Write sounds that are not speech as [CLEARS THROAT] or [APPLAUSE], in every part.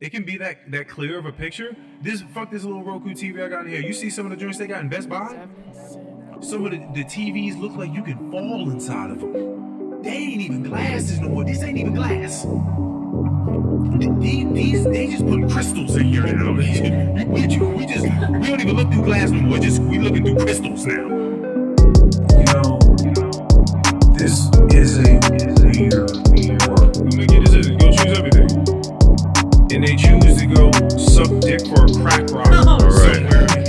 It can be that that clear of a picture. This fuck this little Roku TV I got in here. You see some of the joints they got in Best Buy? Some of the, the TVs look like you can fall inside of them. They ain't even glasses no more. This ain't even glass. These, these they just put crystals in here now. [LAUGHS] ju- we just we don't even look through glass no more. Just we looking through crystals now. You know, this is a weird And they choose to go suck dick for a crack rock. Oh, All shit.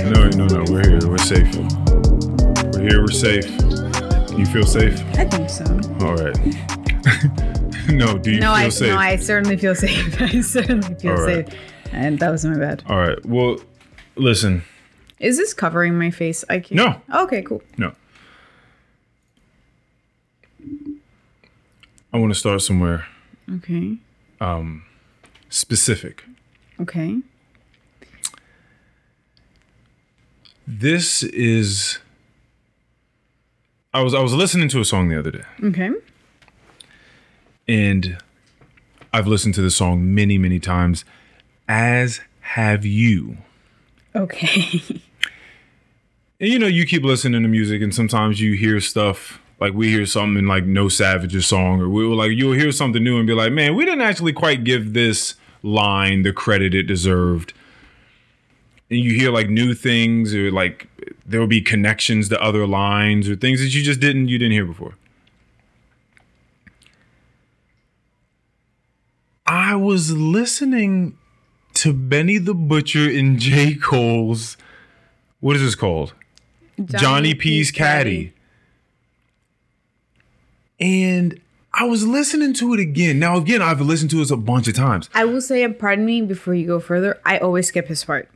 No, no, no. We're here. We're safe. We're here. We're safe. You feel safe? I think so. All right. [LAUGHS] no, do you No, feel I safe? no, I certainly feel safe. [LAUGHS] I certainly feel All right. safe. And that was my bad. All right. Well, listen. Is this covering my face? I can't. No. Okay, cool. No. I want to start somewhere Okay. Um, specific. Okay. This is I was I was listening to a song the other day Okay. and I've listened to the song many many times as have you. Okay. [LAUGHS] And you know, you keep listening to music, and sometimes you hear stuff like we hear something in like No Savage's song, or we will like you'll hear something new and be like, "Man, we didn't actually quite give this line the credit it deserved." And you hear like new things, or like there will be connections to other lines or things that you just didn't you didn't hear before. I was listening to Benny the Butcher and J. Cole's what is this called? Johnny, P's Caddy. And I was listening to it again. Now, again, I've listened to it a bunch of times. I will say, pardon me, before you go further, I always skip his part.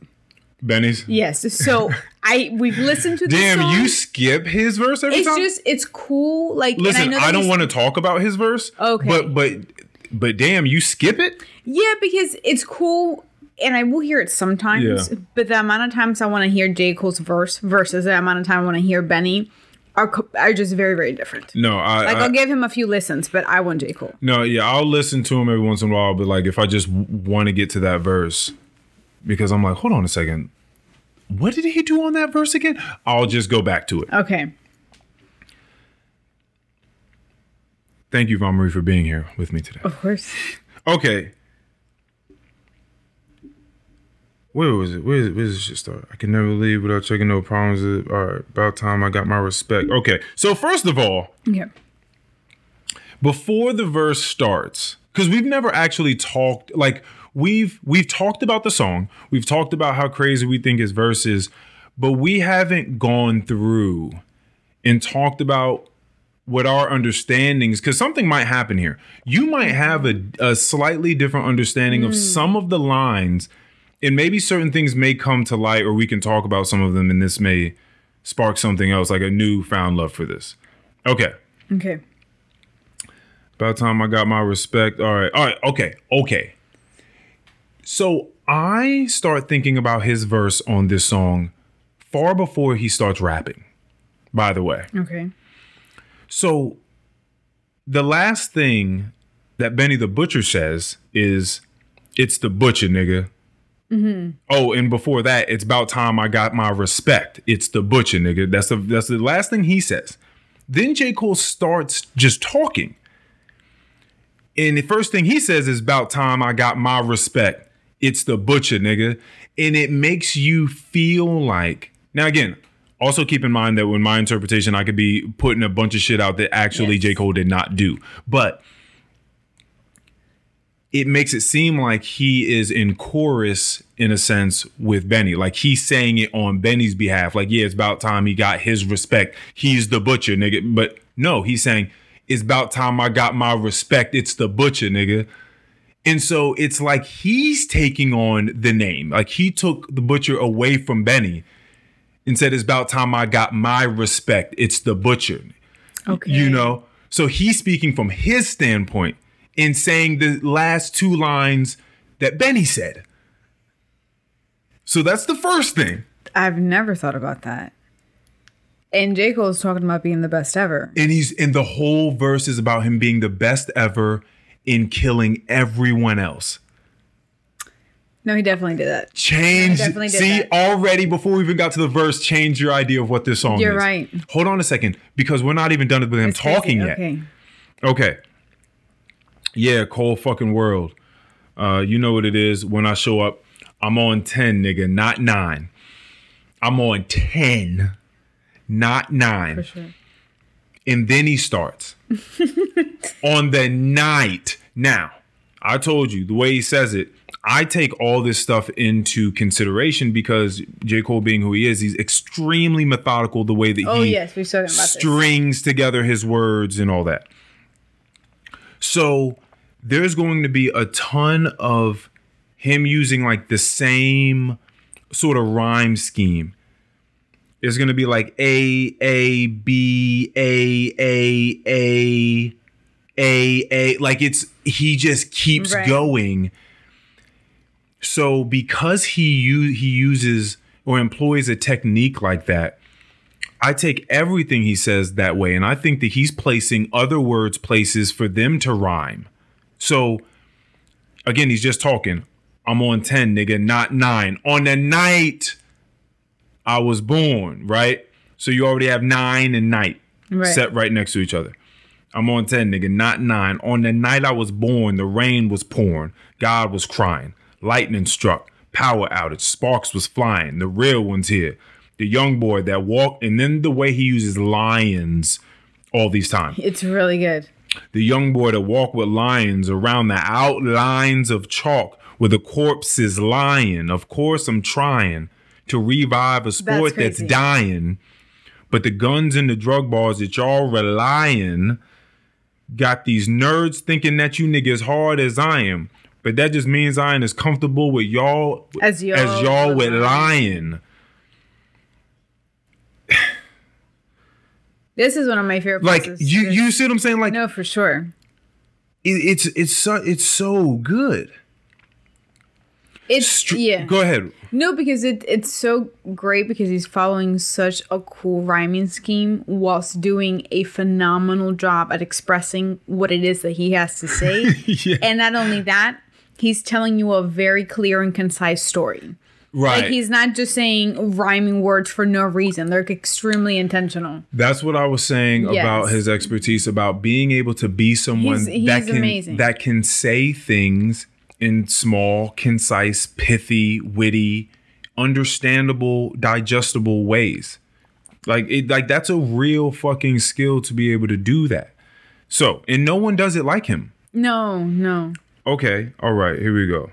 Benny's. Yes. So [LAUGHS] I we've listened to Damn, song. you skip his verse every It's time. just it's cool. Like Listen, know I, don't want to talk about his verse. Okay. But but but damn, you skip it. Yeah, because it's cool, and I will hear it sometimes. Yeah. But the amount of times I want to hear J Cole's verse versus the amount of time I want to hear Benny are are just very very different. No, I, Like I I'll give him a few listens, but I want J Cole. no, yeah, I'll listen to him every once in a while. But like, if I just want to get to that verse, because I'm like, hold on a second, what did he do on that verse again? I'll just go back to it. Okay. Thank you, Von Marie, for being here with me today. Of course. Okay. Where was it? Where, where does this shit start? I can never leave without checking no problems. All right, about time I got my respect. Okay, so first of all, Yeah. before the verse starts, because we've never actually talked like we've we've talked about the song, we've talked about how crazy we think his verse is, but we haven't gone through and talked about what our understandings because something might happen here you might have a, a slightly different understanding of hmm. some of the lines and maybe certain things may come to light or we can talk about some of them and this may spark something else like a newfound love for this okay Okay. about time I got my respect. All right. All right. Okay. Okay. So I start thinking about his verse on this song far before he starts rapping, by the way. Okay. So the last thing that Benny the Butcher says is, it's the butcher, nigga. Mm-hmm. Oh, and before that, it's about time I got my respect. It's the butcher, nigga. That's the that's the last thing he says. Then J. Cole starts just talking. And the first thing he says is about time I got my respect. It's the butcher, nigga. And it makes you feel like now again, also keep in mind that when my interpretation, I could be putting a bunch of shit out that actually Yes. J. Cole did not do. But it makes it seem like he is in chorus in a sense with Benny. Like he's saying it on Benny's behalf. Like, yeah, it's about time he got his respect. He's the butcher, nigga. But no, he's saying it's about time I got my respect. It's the butcher, nigga. And so it's like he's taking on the name. Like he took the butcher away from Benny and said, It's about time I got my respect. It's the butcher. Okay. You know? So he's speaking from his standpoint in saying the last two lines that Benny said. So that's the first thing. I've never thought about that. And J. Cole's talking about being the best ever. And he's and the whole verse is about him being the best ever in killing everyone else. No, he definitely did that. Change. definitely did See, that. already before we even got to the verse, change your idea of what this song is. You're right. Hold on a second, because we're not even done with him It's crazy. talking yet. Okay. Okay. Yeah, cold fucking world. Uh, you know what it is. When I show up, I'm on 10, nigga, not nine. I'm on 10, not nine. For sure. And then he starts [LAUGHS] on the night. Now, I told you the way he says it, I take all this stuff into consideration because J. Cole being who he is, he's extremely methodical the way that Oh he yes, we've spoken about this. strings together his words and all that. So there's going to be a ton of him using like the same sort of rhyme scheme. It's going to be like A A B A A A A A like it's he just keeps Right. going. So because he u- he uses or employs a technique like that, I take everything he says that way, and I think that he's placing other words places for them to rhyme. So, again, he's just talking. I'm on 10, nigga, not nine. On the night I was born, right? So you already have nine and night Right. set right next to each other. I'm on 10, nigga, not nine. On the night I was born, the rain was pouring. God was crying. Lightning struck. Power outage. Sparks was flying. The real one's here. The young boy that walk, and then the way he uses lions all these times. It's really good. The young boy that walk with lions around the outlines of chalk where the corpse is lying. Of course, I'm trying to revive a sport that's, crazy. dying. But the guns and the drug bars that y'all relying got these nerds thinking that you niggas hard as I am. But that just means I ain't as comfortable with y'all As y'all as y'all with with lying. This is one of my favorite. Like places. you, you see what I'm saying? Like No, for sure. it, it's it's so it's so good. It's Str- yeah. Go ahead. No, because it it's so great because he's following such a cool rhyming scheme whilst doing a phenomenal job at expressing what it is that he has to say. [LAUGHS] Yeah. And not only that, he's telling you a very clear and concise story. Right. Like he's not just saying rhyming words for no reason. They're extremely intentional. That's what I was saying Yes. about his expertise about being able to be someone He's- he's that can amazing. that can say things in small, concise, pithy, witty, understandable, digestible ways. Like it like that's a real fucking skill to be able to do that. So, and no one does it like him. No, no. Okay, all right, here we go.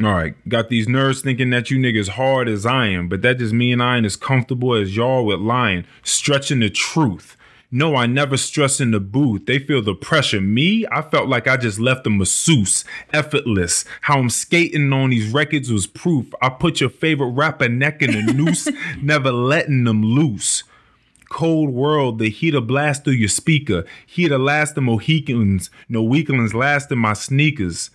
All right, got these nerds thinking that you niggas hard as I am, but that just mean I ain't as comfortable as y'all with lying, stretching the truth. No, I never stress in the booth. They feel the pressure. Me, I felt like I just left a masseuse, effortless. How I'm skating on these records was proof. I put your favorite rapper neck in a [LAUGHS] noose, never letting them loose cold world, the heat of blast through your speaker. Heat of last the Mohicans, no weaklings last in my sneakers.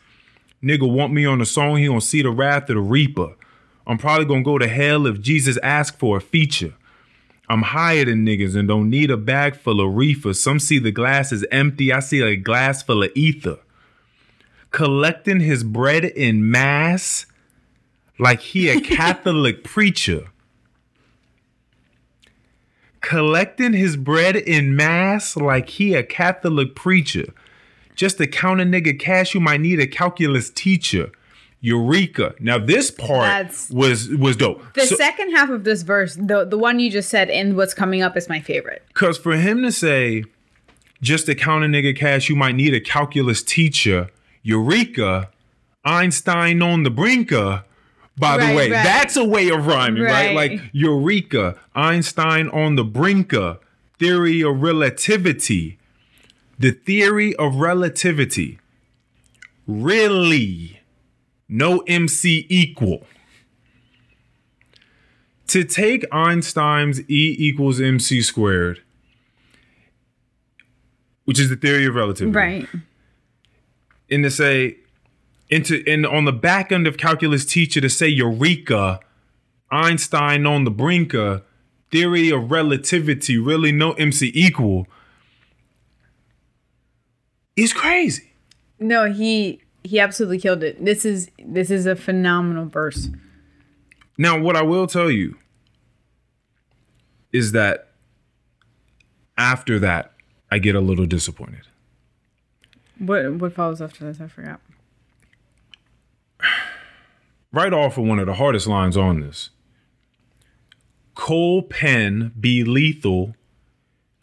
Nigga want me on the song, he gonna see the wrath of the reaper. I'm probably gonna go to hell if Jesus asked for a feature. I'm higher than niggas and don't need a bag full of reefer. Some see the glass as empty, I see a glass full of ether. Collecting his bread in mass like he a [LAUGHS] Catholic preacher collecting his bread in mass like he a Catholic preacher. Just to count a nigga cash, you might need a calculus teacher. Eureka. Now this part That's- was was dope. The So- second half of this verse, the the one you just said and what's coming up is my favorite. Cause for him to say, just to count a nigga cash, you might need a calculus teacher. Eureka, Einstein on the brinker. By the Right, way, right. that's a way of rhyming, right? Right. Like Eureka, Einstein on the brinker, theory of relativity. The theory of relativity. Really, no MC equal. To take Einstein's E equals MC squared, which is the theory of relativity, Right. and to say into and on the back end of calculus teacher to say eureka einstein on the brinker theory of relativity really no mc equal is crazy No, he he absolutely killed it. This is this is a phenomenal verse. Now, what I will tell you is that after that, I get a little disappointed. What what follows after this? I forgot. [SIGHS] Right off of one of the hardest lines on this. Cole pen be lethal.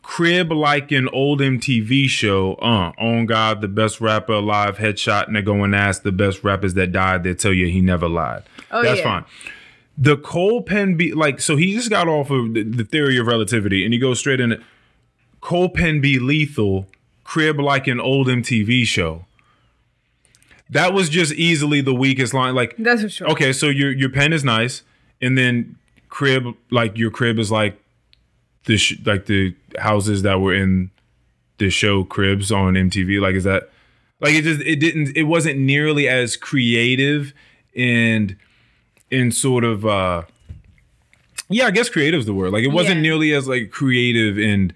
Crib like an old MTV show. Uh, on God, the best rapper alive. Headshot, and they go and ask the best rappers that died. They tell you he never lied. Oh, That's yeah. fine. The Cole pen be like so he just got off of the, the theory of relativity and he goes straight in it. Cole Penn be lethal. Crib like an old MTV show. That was just easily the weakest line. Like That's for sure. okay, so your your pen is nice, and then crib like your crib is like the sh- like the houses that were in the show Cribs on MTV. Like is that like it just it didn't it wasn't nearly as creative and in sort of uh yeah I guess creative is the word. Like it wasn't Yeah. nearly as like creative and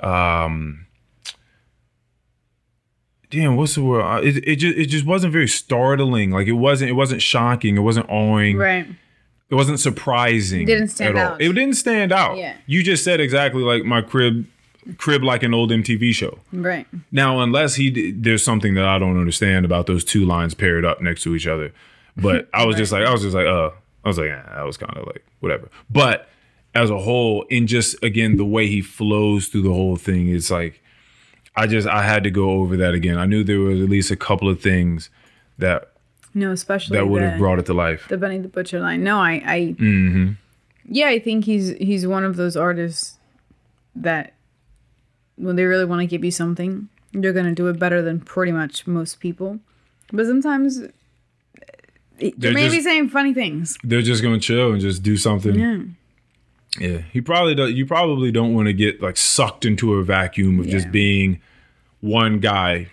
um damn what's the word Uh, it, it just it just wasn't very startling like it wasn't it wasn't shocking it wasn't awing Right. It wasn't surprising It Didn't stand at all. out. it didn't stand out. Yeah. you just said exactly like my crib crib like an old mtv show. Right. now unless he d- there's something that i don't understand about those two lines paired up next to each other. But [LAUGHS] i was just like i was just like uh i was like eh, that was kind of like whatever. But as a whole and just again the way he flows through the whole thing it's like i just i had to go over that again. I knew there was at least a couple of things that No, especially that would have brought it to life the Benny the Butcher line. No, I, I Mm-hmm. yeah, I think he's he's one of those artists that when they really want to give you something, they're gonna do it better than pretty much most people. But sometimes they They're may be saying funny things. they're just gonna chill and just do something Yeah. Yeah, he probably does. You probably don't want to get like sucked into a vacuum of just being one guy.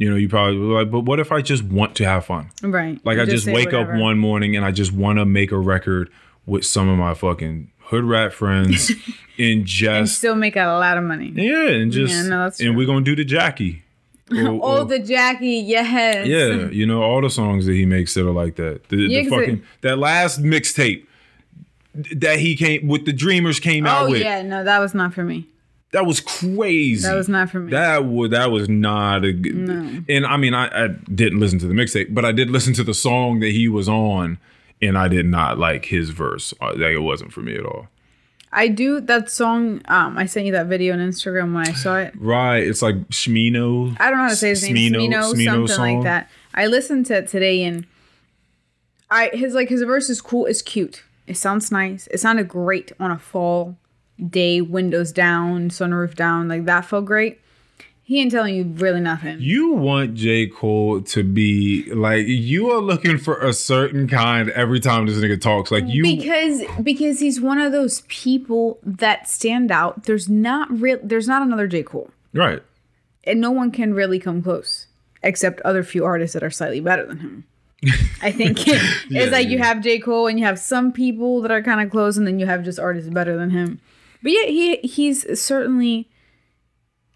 You know, you probably like, but what if I just want to have fun? Right. Like I just say wake whatever. up one morning and I just want to make a record with some of my fucking hood rat friends [LAUGHS] and and just still make a lot of money. yeah, and just Yeah, no, and we're gonna do the Jackie. [LAUGHS] Or- Oh, or- the Jackie, yes. yeah, you know all the songs that he makes that are like that. The, Yeah, the 'cause it- fucking that last mixtape that he came with the Dreamers came oh, out Oh yeah, no, that was not for me. That was crazy. That was not for me. That was that was not a good. And I mean, I, I didn't listen to the mixtape, but I did listen to the song that he was on, and I did not like his verse. Uh, Like it wasn't for me at all. I do that song. Um, I sent you that video on Instagram when I saw it. Right? It's like Shmino. I don't know how to say his name. Smino- Smino, Smino something song. like that. I listened to it today and I his like his verse is cool. It's cute. It sounds nice. It sounded great on a fall day, windows down, sunroof down. Like that felt great. He ain't telling you really nothing. You want J. Cole to be like you are looking for a certain kind every time this nigga talks. Like you because because he's one of those people that stand out. There's not real. There's not another J Cole, right. and no one can really come close except other few artists that are slightly better than him. I think [LAUGHS] it's like you have J Cole and you have some people that are kind of close, and then you have just artists better than him. But yeah, he he's certainly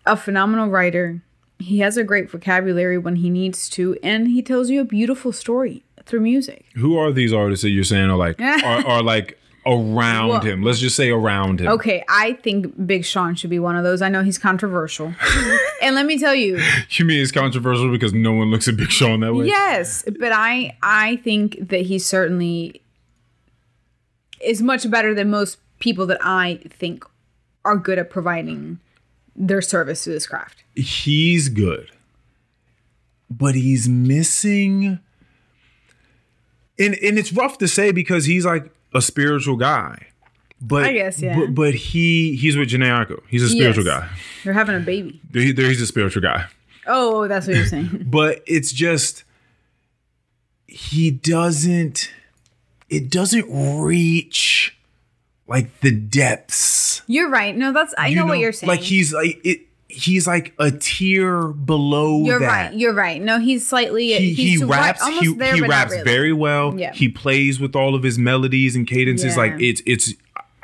a phenomenal writer. He has a great vocabulary when he needs to, and he tells you a beautiful story through music. Who are these artists that you're saying are like [LAUGHS] are, are like around Well- him? Let's just say around him. Okay, I think Big Sean should be one of those. I know he's controversial. [LAUGHS] and let me tell you, You mean it's controversial because no one looks at Big Sean that way? yes, but I I think that he certainly is much better than most people that I think are good at providing their service to this craft. he's good, but he's missing. And and it's rough to say because he's like a spiritual guy, but I guess, yeah. But, but he he's with Jhené Aiko. He's a spiritual Yes. guy. They're having a baby. He- there- He's a spiritual guy, Oh, that's what you're saying. [LAUGHS] but it's just he doesn't. It doesn't reach like the depths. you're right. No, that's I You know, what you're saying. Like he's like it. He's like a tier below you're that. right. You're right. No, he's slightly he, he's he right- raps almost he, there, he raps really. very well Yeah. he plays with all of his melodies and cadences like it's it's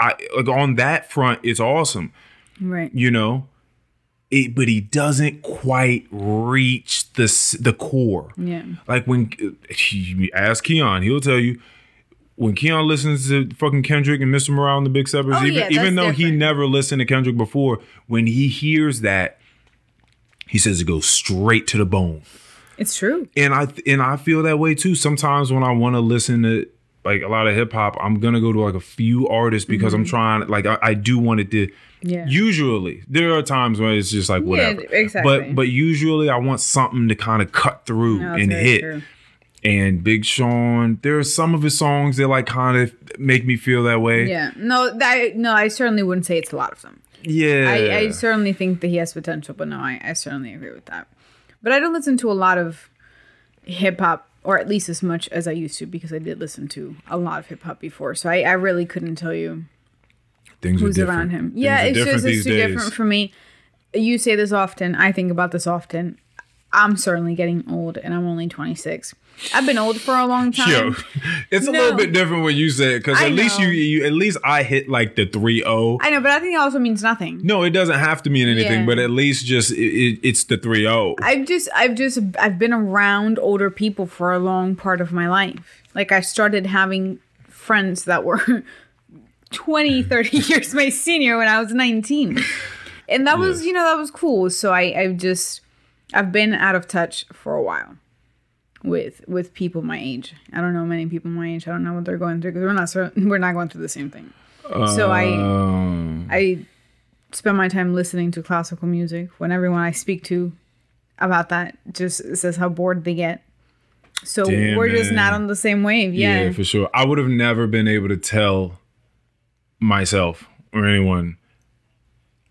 I like on that front it's awesome right. you know it, but he doesn't quite reach the s- the core. Yeah. Like when ask Keon, he'll tell you when Keon listens to fucking Kendrick and Mr. Morale and the Big Steppers, Oh, even yeah, even though he never listened to Kendrick before, when he hears that, he says it goes straight to the bone. It's true. And I and I feel that way too. Sometimes when I want to listen to like a lot of hip hop, I'm gonna go to like a few artists because I'm trying. Like I, I do want it to. Mm-hmm. Yeah. Usually, there are times when it's just like whatever. exactly. But but usually, I want something to kind of cut through No, and hit. true. And Big Sean, there are some of his songs that like kind of make me feel that way. Yeah. No, that no, I certainly wouldn't say it's a lot of them. Yeah. I, I certainly think that he has potential, but no, I, I certainly agree with that. But I don't listen to a lot of hip hop, or at least as much as I used to, because I did listen to a lot of hip hop before. So I, I really couldn't tell you Things who's around him. Things Yeah, it's just it's too days. different for me. You say this often. I think about this often. I'm certainly getting old, and I'm only 26. I've been old for a long [LAUGHS] time. Yo, [LAUGHS] it's a little bit different when you say it because I at least you, you at least I hit like the three zero. I know, but I think it also means nothing. No, it doesn't have to mean anything, Yeah. but at least just it, it, it's the three zero. I've just I've just I've been around older people for a long part of my life. Like I started having friends that were [LAUGHS] 20, 30 years my senior when I was 19. And that was, you know, that was cool. So I I've just I've been out of touch for a while with with people my age. I don't know many people my age. I don't know what they're going through because we're not cer- [LAUGHS] we're not going through the same thing. So I Um, I spend my time listening to classical music when everyone I speak to about that just says how bored they get. So Damn, we're just man. not on the same wave. yeah. Yeah. for sure. I would have never been able to tell myself or anyone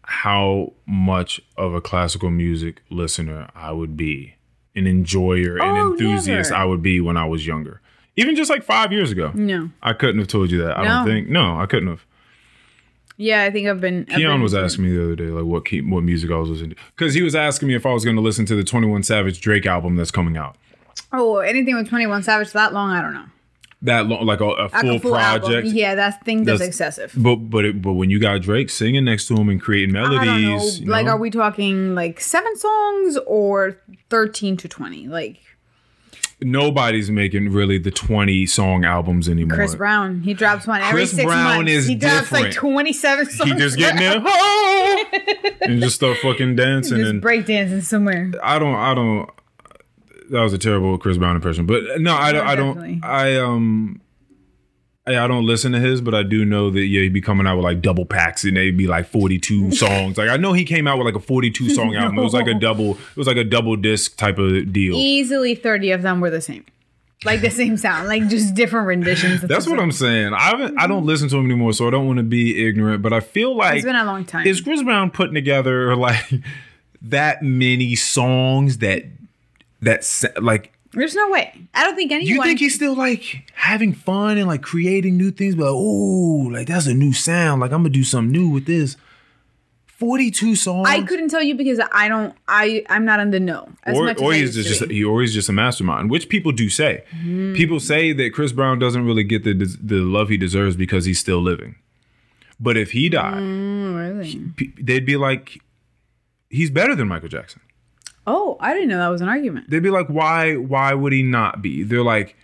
how much of a classical music listener I would be, an enjoyer and Oh, enthusiast never. I would be when I was younger. Even just like five years ago. No. I couldn't have told you that. I don't think. No, I couldn't have. Yeah, I think I've been. I've Keon been- was asking me the other day, like what key, what music I was listening to, because he was asking me if I was going to listen to the Twenty One Savage Drake album that's coming out. Oh, anything with Twenty One Savage that long? I don't know. That long, like a, a Like full, a full album. project. Yeah, that thing that's, That's- excessive. But but it, but when you got Drake singing next to him and creating melodies, I don't know. Like, know? are we talking like seven songs or thirteen to twenty? Like nobody's making really the twenty song albums anymore. Chris Brown, he drops one every Chris six Brown months. is he drops like twenty-seven songs. He just getting there [LAUGHS] "Oh!" and just start fucking dancing just and breakdancing somewhere. I don't I don't that was a terrible Chris Brown impression. But no, I don't I don't I um I, don't listen to his, but I do know that yeah, he'd be coming out with like double packs and they'd be like 42 [LAUGHS] songs. Like I know he came out with like a 42 song [LAUGHS] album. It was like a double it was like a double disc type of deal. Easily thirty of them were the same, like the same sound, like just different renditions. That's what. I'm saying. I haven't, I don't listen to him anymore, so I don't want to be ignorant. But I feel like It's been a long time. is Chris Brown putting together like [LAUGHS] that many songs that that like There's no way. I don't think anyone. you think he's still like having fun and like creating new things but like, oh like that's a new sound like i'm gonna do something new with this 42 songs I couldn't tell you because I don't. I I'm not in the know as or, much or I he's used just, he or he's just a mastermind which people do say Mm-hmm. people say that chris brown doesn't really get the the love he deserves because he's still living but if he died Mm, really? pe- they'd be like he's better than michael jackson Oh, I didn't know that was an argument. they'd be like why why would he not be they're like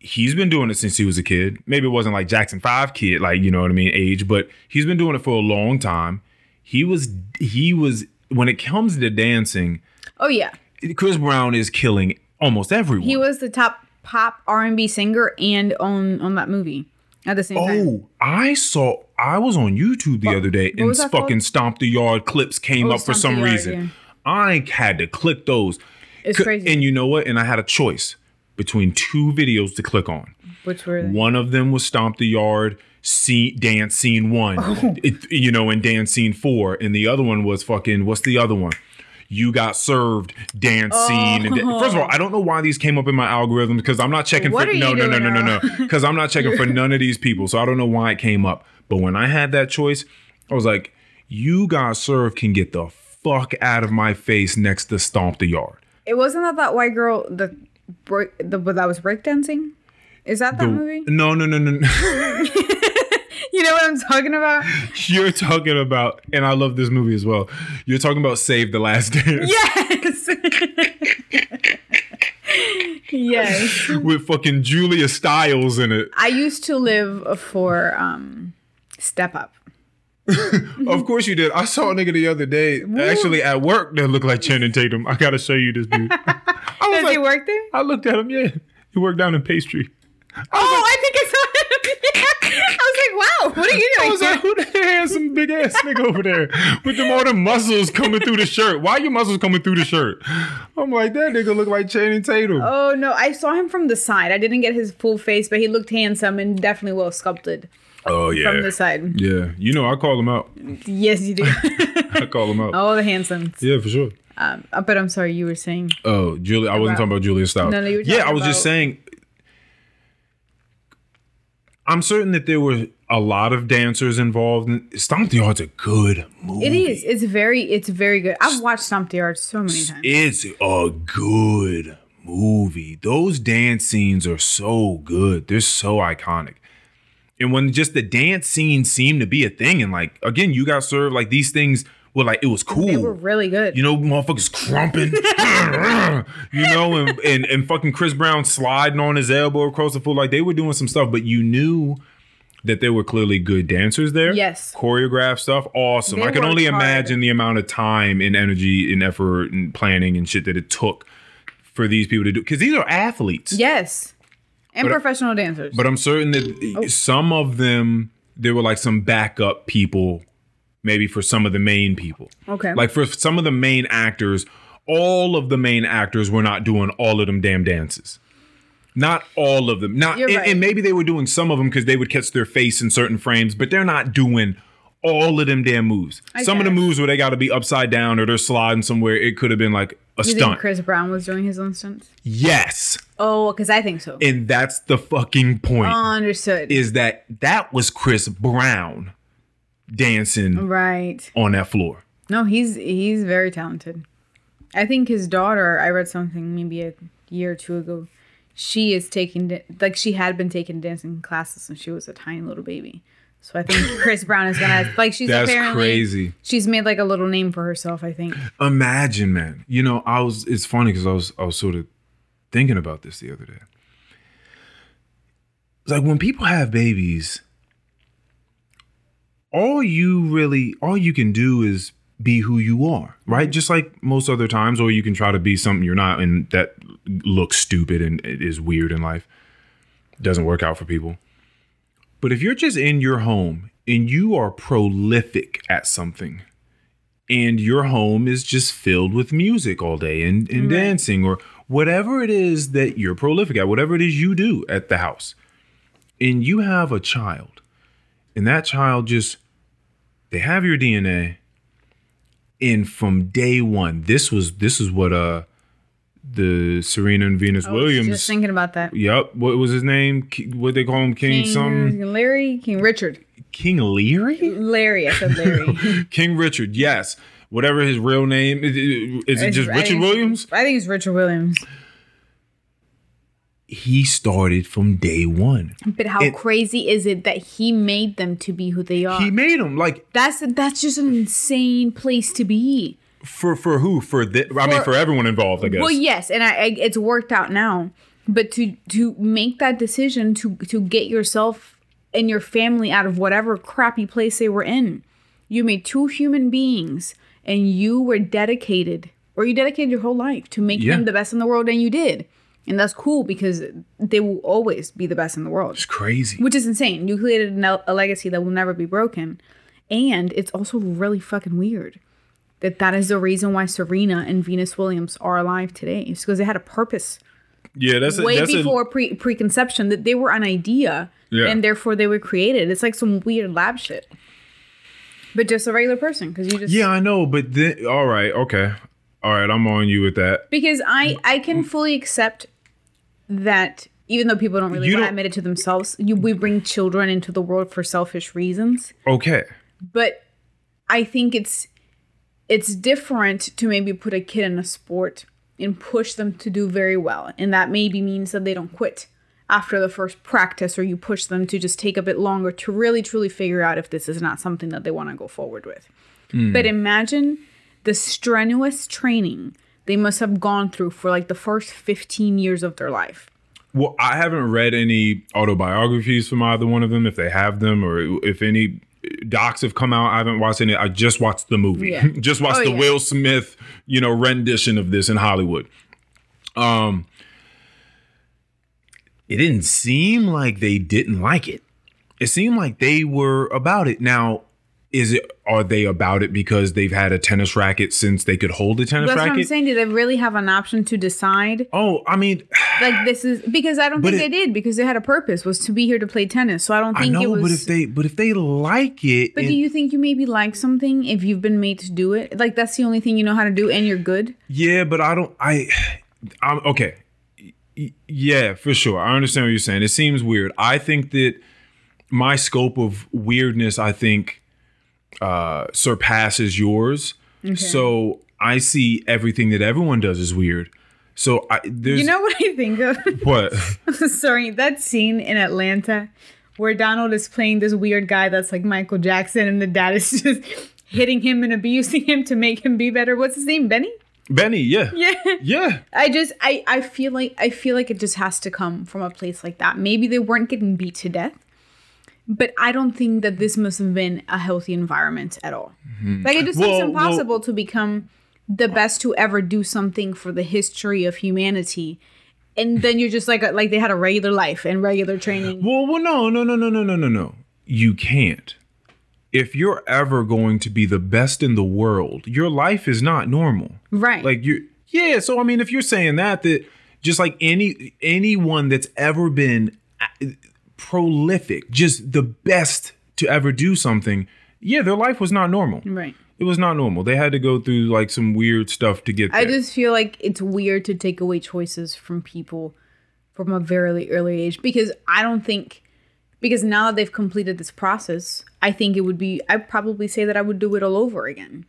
he's been doing it since he was a kid maybe it wasn't like jackson 5 kid like you know what i mean age but he's been doing it for a long time he was he was when it comes to dancing Oh yeah, chris brown is killing almost everyone he was the top pop R and B singer and on on that movie at the same time. Oh, I saw. I was on YouTube the other day, and fucking called? Stomp the Yard clips came Oh, up for some Yard, reason. yeah. I had to click those. It's C- crazy. And you know what? And I had a choice between two videos to click on. Which were One of them was Stomp the Yard, scene, dance scene one, Oh. it, you know, and dance scene four, and the other one was fucking. What's the other one? You got served, dance oh. scene. And da- First of all, I don't know why these came up in my algorithm because I'm not checking Oh. What for are no, no, no, no, no, no, [LAUGHS] because I'm not checking for none of these people, so I don't know why it came up. But when I had that choice, I was like, "You got served can get the fuck out of my face next to Stomp the Yard." it wasn't that that white girl the break the that was breakdancing. Is that that The- movie? No, no, no, no. no. [LAUGHS] You know what I'm talking about? [LAUGHS] You're talking about, and I love this movie as well. You're talking about Save the Last Dance Yes. [LAUGHS] yes. with fucking Julia Stiles in it. I used to live for um Step Up. [LAUGHS] Of course you did. I saw a nigga the other day, actually at work, that looked like Channing Tatum. I gotta show you this dude. [LAUGHS] I Does like, he work there? I looked at him. Yeah, he worked down in pastry. Oh, I think I saw him. [LAUGHS] I was like, wow, what are you I doing? was like, who the hell has some big ass nigga over there with them all the muscles coming through the shirt? Why are your muscles coming through the shirt? I'm like, that nigga look like Channing Tatum. Oh no, I saw him from the side. I didn't get his full face, but he looked handsome and definitely well sculpted Oh yeah. from the side. Yeah, you know I call him out. Yes, you do. [LAUGHS] I call him out. oh, the handsome. Yeah, for sure. Um, uh, but I'm sorry, you were saying. Oh, Julia, I wasn't talking about Julia Stiles. No, no, you were yeah, I was just saying. I'm certain that there were a lot of dancers involved. And Stomp the Yard's a good movie. It is. It's very. It's very good. I've watched Stomp the Yard so many times. It's a good movie. Those dance scenes are so good. They're so iconic. And when just the dance scene seemed to be a thing, and like again, you got served like these things were like it was cool. They were really good. You know, motherfuckers crumping, [LAUGHS] you know, and, and and fucking Chris Brown sliding on his elbow across the floor. Like they were doing some stuff, but you knew that there were clearly good dancers there. Yes. Choreographed stuff, awesome. They I can only hard. imagine the amount of time and energy and effort and planning and shit that it took for these people to do. Because these are athletes. yes, and But- professional dancers. But I'm certain that Oh. some of them, there were like some backup people, maybe for some of the main people. okay. Like for some of the main actors, all of the main actors were not doing all of them damn dances. Not all of them. Not and, right. and maybe they were doing some of them because they would catch their face in certain frames, but they're not doing all of them damn moves. I some of the moves where they got to be upside down or they're sliding somewhere, it could have been like a you think stunt. Chris Brown was doing his own stunts? yes. Oh, because I think so. And that's the fucking point. Understood. is that that was Chris Brown dancing right. on that floor. No, he's he's very talented. I think his daughter. I read something maybe a year or two ago. She is taking like she had been taking dancing classes since she was a tiny little baby. So I think [LAUGHS] Chris Brown is gonna like she's That's apparently crazy. She's made like a little name for herself. I think. Imagine, man. You know, I was. It's funny because I was. I was sort of thinking about this the other day. It's like when people have babies, all you really, all you can do is be who you are, right? Just like most other times, or you can try to be something you're not, and that looks stupid and it is weird in life. Doesn't work out for people. But if you're just in your home and you are prolific at something, and your home is just filled with music all day and, and dancing or whatever it is that you're prolific at, whatever it is you do at the house, and you have a child, and that child just, they have your DNA. And from day one, this was this is what uh the Serena and Venus I was Williams. just thinking about that. Yep. What was his name? What they call him? King, something? King Larry, King Richard, King Leary? Larry. I said Larry. [LAUGHS] King Richard, yes. Whatever his real name is, is it just I Richard think- Williams? I think it's Richard Williams. He started from day one. But how It- crazy is it that he made them to be who they are? He made them like that's that's just an insane place to be. for for who for the I mean For- for everyone involved. I guess. Well, yes, and I, I it's worked out now. But to to make that decision to to get yourself and your family out of whatever crappy place they were in, you made two human beings, and you were dedicated, or you dedicated your whole life to make Yeah. them the best in the world, and you did, and that's cool because they will always be the best in the world, it's crazy. which is insane. You created a a legacy that will never be broken, and it's also really fucking weird that that is the reason why Serena and Venus Williams are alive today. It's because they had a purpose Yeah, that's a, way that's before pre preconception that they were an idea Yeah. and therefore they were created. It's like some weird lab shit. But just a regular person because you just yeah. I know, but then all right, okay, all right. I'm on you with that. because I I can fully accept that even though people don't really want to don't- admit it to themselves, you we bring children into the world for selfish reasons. Okay, but I think it's it's different to maybe put a kid in a sport and push them to do very well, and that maybe means that they don't quit. After the first practice or you push them to just take a bit longer to really truly figure out if this is not something that they want to go forward with. But imagine the strenuous training they must have gone through for like the first 15 years of their life. Well, I haven't read any autobiographies from either one of them, if they have them, or if any docs have come out. I haven't watched any. I just watched the movie. Yeah. [LAUGHS] just watched Oh, the yeah. Will Smith, you know, rendition of this in Hollywood. Um, it didn't seem like they didn't like it. It seemed like they were about it. Now, is it? Are they about it because they've had a tennis racket since they could hold a tennis That's what I'm saying. Do they really have an option to decide? Oh, I mean, [SIGHS] Like this is because I don't think it- they did because they had a purpose was to be here to play tennis. So I don't I think it know, was. but if they, but if they like it, But and- do you think you maybe like something if you've been made to do it? Like that's the only thing you know how to do and you're good? Yeah, but I don't. I, [SIGHS] I'm okay. Yeah, for sure. I understand what you're saying. It seems weird. I think that my scope of weirdness, I think, uh, surpasses yours. Okay. So I see everything that everyone does as weird. So I there's You know what I think of? [LAUGHS] what? [LAUGHS] Sorry, that scene in Atlanta where Donald is playing this weird guy that's like Michael Jackson and the dad is [LAUGHS] just hitting him and abusing him to make him be better. What's his name? Benny? Benny, yeah. [LAUGHS] Yeah. Yeah. I just I I feel like I feel like it just has to come from a place like that. Maybe they weren't getting beat to death. But I don't think that this must have been a healthy environment at all. Mm-hmm. Like it just well, seems impossible well, to become the best to ever do something for the history of humanity. And then you're just like like they had a regular life and regular training. Well, well no, no, no, no, no, no, no, no. You can't if you're ever going to be the best in the world, your life is not normal. Right. Like you Yeah, so I mean if you're saying that that just like any anyone that's ever been uh, prolific, just the best to ever do something, yeah, their life was not normal. right. It was not normal. They had to go through like some weird stuff to get there. I just feel like it's weird to take away choices from people from a very early age because I don't think because now that they've completed this process, I think it would be I'd probably say that I would do it all over again.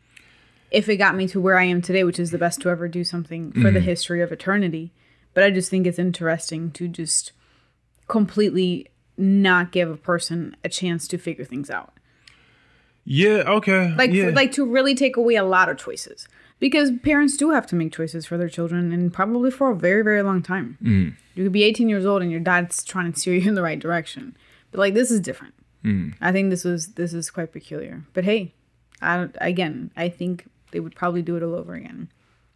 If it got me to where I am today, which is the best to ever do something for the history of eternity. But I just think it's interesting to just completely not give a person a chance to figure things out yeah, okay. like yeah. like to really take away a lot of choices because parents do have to make choices for their children and probably for a very very long time Mm. you could be 18 years old and your dad's trying to steer you in the right direction but like this is different. Mm. i think this was this is quite peculiar. But hey i again i think they would probably do it all over again.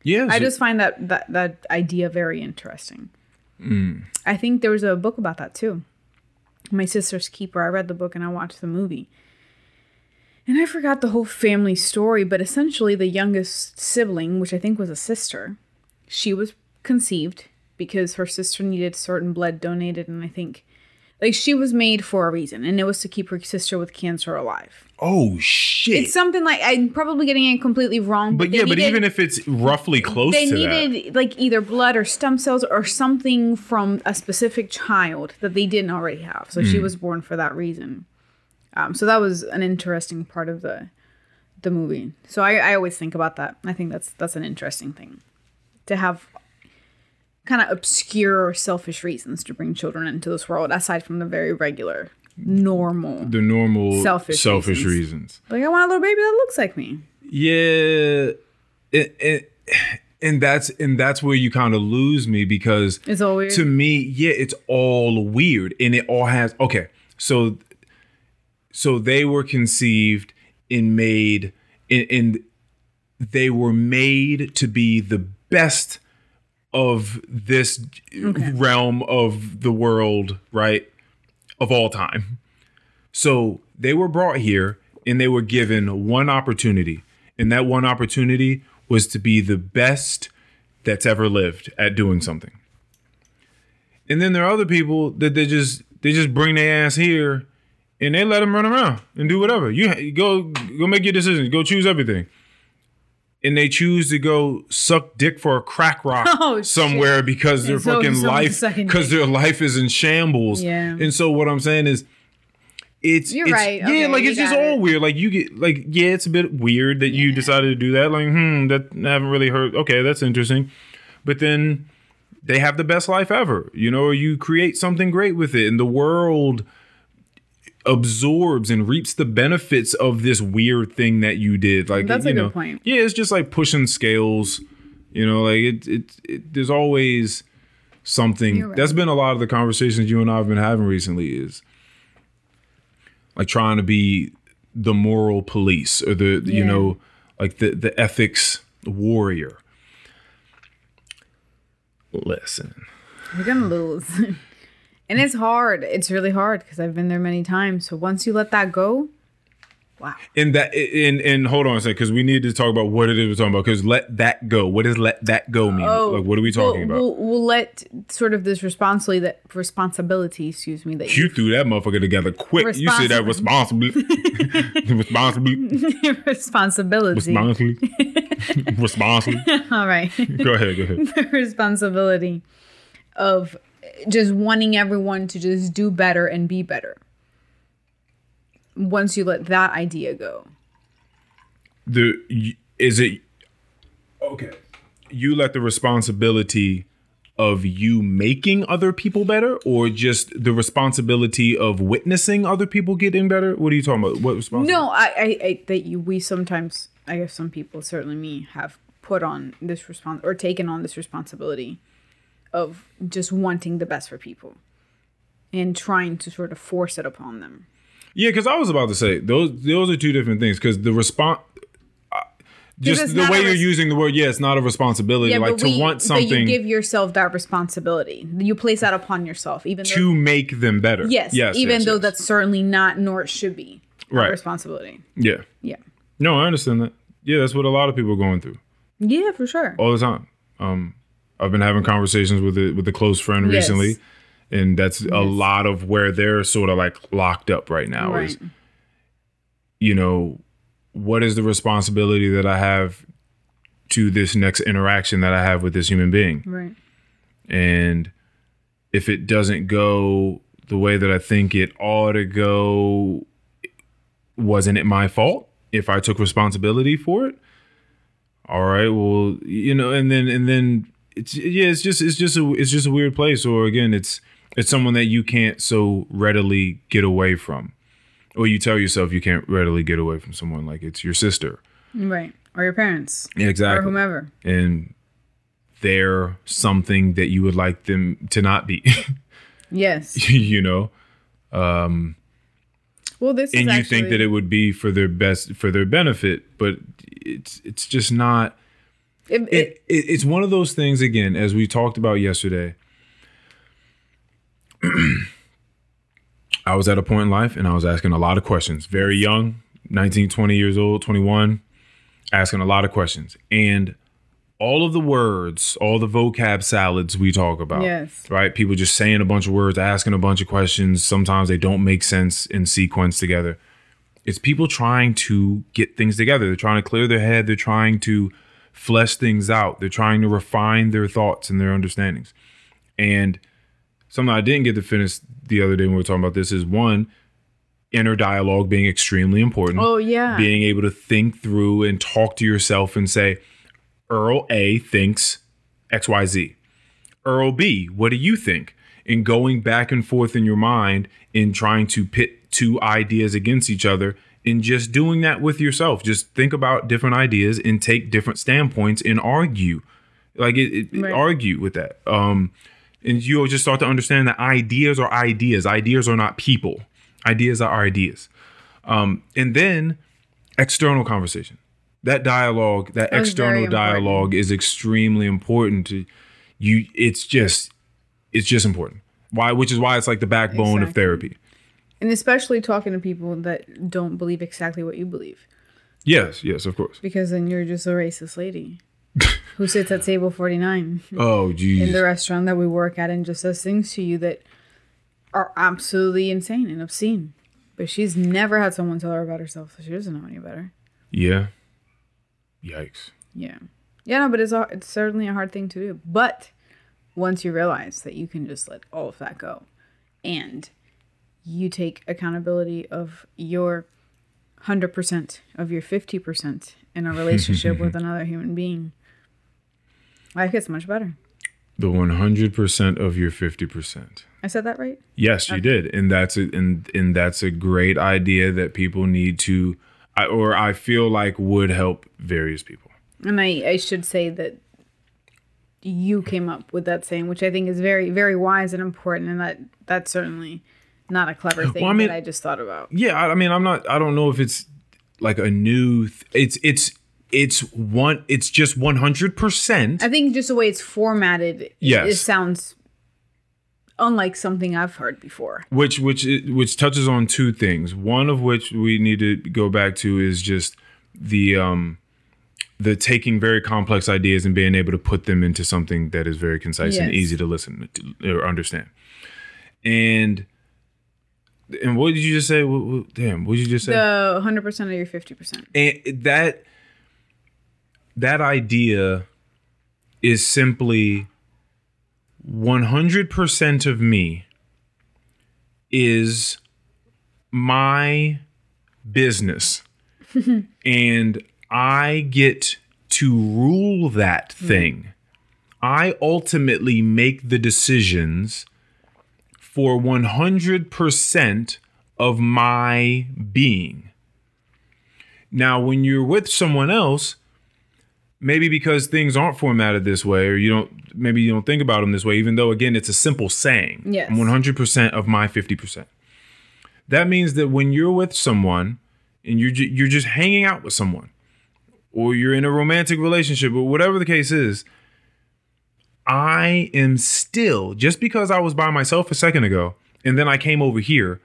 Yeah, i just find that that that idea very interesting. Mm. i think there was a book about that too. My sister's keeper. I read the book and i watched the movie. And I forgot the whole family story, but essentially the youngest sibling, which I think was a sister, she was conceived because her sister needed certain blood donated, and I think like she was made for a reason, and it was to keep her sister with cancer alive. Oh shit. It's something like I'm probably getting it completely wrong, but they yeah, but even if it's roughly close they needed like either blood or stem cells or something from a specific child that they didn't already have. So Hmm. she was born for that reason. Um, so that was an interesting part of the the movie. So I, I always think about that. I think that's that's an interesting thing to have kind of obscure or selfish reasons to bring children into this world aside from the very regular normal the normal Selfish selfish, reasons. reasons. like i want a little baby that looks like me Yeah, it, it, and that's and that's where you kind of lose me because it's all weird to me, yeah, it's all weird and it all has okay. So so they were conceived and made and, and they were made to be the best of this realm of the world, right? Of all time. So they were brought here and they were given one opportunity. And that one opportunity was to be the best that's ever lived at doing something. And then there are other people that they just they just bring their ass here and they let them run around and do whatever. You you go go make your decisions, go choose everything. And they choose to go suck dick for a crack rock [LAUGHS] Oh, shit. somewhere because their so- fucking life because their life is in shambles. Yeah. And so what I'm saying is it's You're it's, right. Yeah, Okay, like it's just got all weird. Like you get like yeah, it's a bit weird that you decided to do that. Like hmm, that I haven't really heard. Okay, that's interesting. But then they have the best life ever. You know, you create something great with it, and the world absorbs and reaps the benefits of this weird thing that you did. Like That's a you good point. Yeah, it's just like pushing scales. You know, like it. It. it there's always something. Right. That's been a lot of the conversations you and I have been having recently. Is like trying to be the moral police or the you know like the the ethics warrior. Listen. You're gonna lose. [LAUGHS] and it's hard. It's really hard because I've been there many times. So once you let that go, wow. And that and and hold on a second because we need to talk about what it is we're talking about because let that go. What does let that go mean? Oh, like what are we talking we'll, about? We'll, we'll let sort of this responsibility that responsibility, excuse me, that you threw that mother together quick. You said that responsibly, responsibly, [LAUGHS] responsibility. responsibly, [LAUGHS] responsibly. All right. Go ahead, go ahead. [LAUGHS] the responsibility of just wanting everyone to just do better and be better. Once you let that idea go. The is it okay? You let the responsibility of you making other people better, or just the responsibility of witnessing other people getting better? What are you talking about? What responsibility? No, I, I, I that you we sometimes I guess some people, certainly me, have put on this response or taken on this responsibility of just wanting the best for people and trying to sort of force it upon them. Yeah, because I was about to say those those are two different things. Because the response, just the way you're res- using the word, yeah, it's not a responsibility. like to we- want but something you give yourself that responsibility. You place that upon yourself, even though to make them better. yes, yes, even yes, though yes. that's certainly not nor it should be Right. responsibility. yeah. Yeah, No, I understand that. Yeah, that's what a lot of people are going through yeah, for sure. all the time. Um, I've been having conversations with a with a close friend Yes. recently, and that's a lot of where they're sort of like locked up right now. Is you know, what is the responsibility that I have to this next interaction that I have with this human being? Right. And if it doesn't go the way that I think it ought to go, wasn't it my fault if I took responsibility for it? All right, well, you know, and then and then it's yeah, it's just it's just a it's just a weird place. Or again, it's it's someone that you can't so readily get away from, or you tell yourself you can't readily get away from someone like it's your sister. Right. Or your parents. Yeah, Or exactly. whomever. And they're something that you would like them to not be. [LAUGHS] Yes. [LAUGHS] you know um, Well, this and you think that it would be for their best for their benefit but it's it's just not it, it, it, it's one of those things again as we talked about yesterday [CLEARS THROAT] i was at a point in life and i was asking a lot of questions very young 19 20 years old 21 asking a lot of questions and all of the words all the vocab salads we talk about Yes. right people just saying a bunch of words asking a bunch of questions sometimes they don't make sense in sequence together it's people trying to get things together. They're trying to clear their head. They're trying to flesh things out. They're trying to refine their thoughts and their understandings. And something I didn't get to finish the other day when we were talking about this is one, inner dialogue being extremely important. oh yeah. Being able to think through and talk to yourself and say, Earl A thinks XYZ. Earl B, what do you think? And going back and forth in your mind in trying to pit two ideas against each other and just doing that with yourself. Just think about different ideas and take different standpoints and argue. Like it, it- Right. argue with that. Um and you'll just start to understand that ideas are ideas. Ideas are not people. Ideas are ideas. Um, and then external conversation. That dialogue, that very external dialogue is extremely important to you. It's just, it's just important. Why? Which is why it's like the backbone of therapy. And especially talking to people that don't believe exactly what you believe, Yes, yes, of course. because then you're just a racist lady [LAUGHS] who sits at table forty nine Oh, in geez. In the restaurant that we work at and just says things to you that are absolutely insane and obscene. But she's never had someone tell her about herself, so she doesn't know any better. Yeah. Yikes. Yeah. Yeah, no, but it's a, it's certainly a hard thing to do. But once you realize that you can just let all of that go and you take accountability of your 100% of your 50% in a [LAUGHS] relationship with another human being, life gets much better. The 100% of your 50%. I said that right? Yes, you did. And that's a, and and that's a great idea that people need to I- or I feel like would help various people. And I, I should say that you came up with that saying, which I think is very, very wise and important. And that that certainly not a clever thing Well, I mean- that I just thought about. Yeah, I, I mean, I'm not. I don't know if it's like a new. Th- it's it's it's one. It's just 100. percent I think just the way it's formatted, it- Yes. it sounds unlike something I've heard before. Which which which touches on two things. One of which we need to go back to is just the um the taking very complex ideas and being able to put them into something that is very concise and easy to listen to, or understand. And and what did you just say? What, what, damn, what did you just say? The 100% of your 50%. and that that idea is simply 100% of me is my business [LAUGHS] and i get to rule that thing i ultimately make the decisions for 100% of my being now, when you're with someone else, maybe because things aren't formatted this way, or you don't, maybe you don't think about them this way, even though, again, it's a simple saying. Yes. I'm 100% of my 50%. That means that when you're with someone and you're, ju- you're just hanging out with someone, or you're in a romantic relationship, or whatever the case is, I am still, just because I was by myself a second ago, and then I came over here,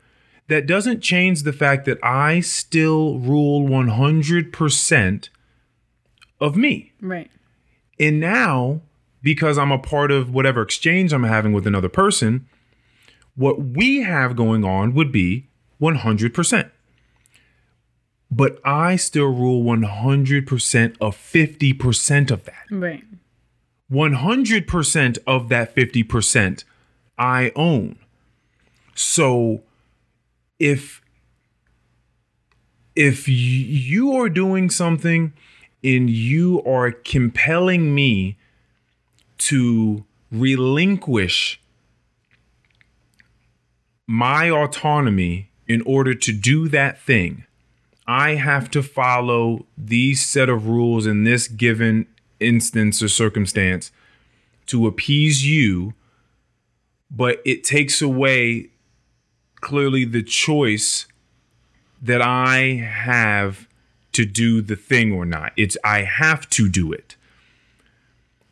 that doesn't change the fact that I still rule 100% of me. Right. And now, because I'm a part of whatever exchange I'm having with another person, what we have going on would be 100%. But I still rule 100% of 50% of that. Right. 100% of that 50% I own. So if if you are doing something and you are compelling me to relinquish my autonomy in order to do that thing, I have to follow these set of rules in this given instance or circumstance to appease you, but it takes away clearly the choice that I have to do the thing or not. It's I have to do it.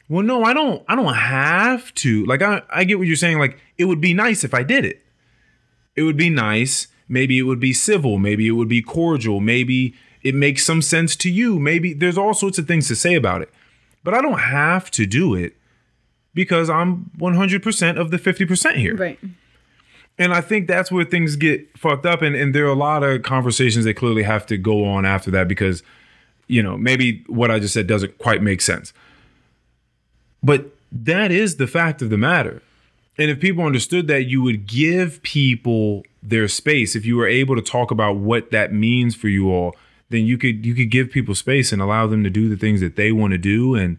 Well, no, I don't I don't have to. Like I, I get what you're saying. Like it would be nice if I did it. It would be nice. Maybe it would be civil. Maybe it would be cordial. Maybe it makes some sense to you. Maybe there's all sorts of things to say about it. But I don't have to do it because I'm 100% of the 50% here. Right. And I think that's where things get fucked up. And, and there are a lot of conversations that clearly have to go on after that because, you know, maybe what I just said doesn't quite make sense. But that is the fact of the matter. And if people understood that, you would give people their space. If you were able to talk about what that means for you all, then you could you could give people space and allow them to do the things that they want to do, and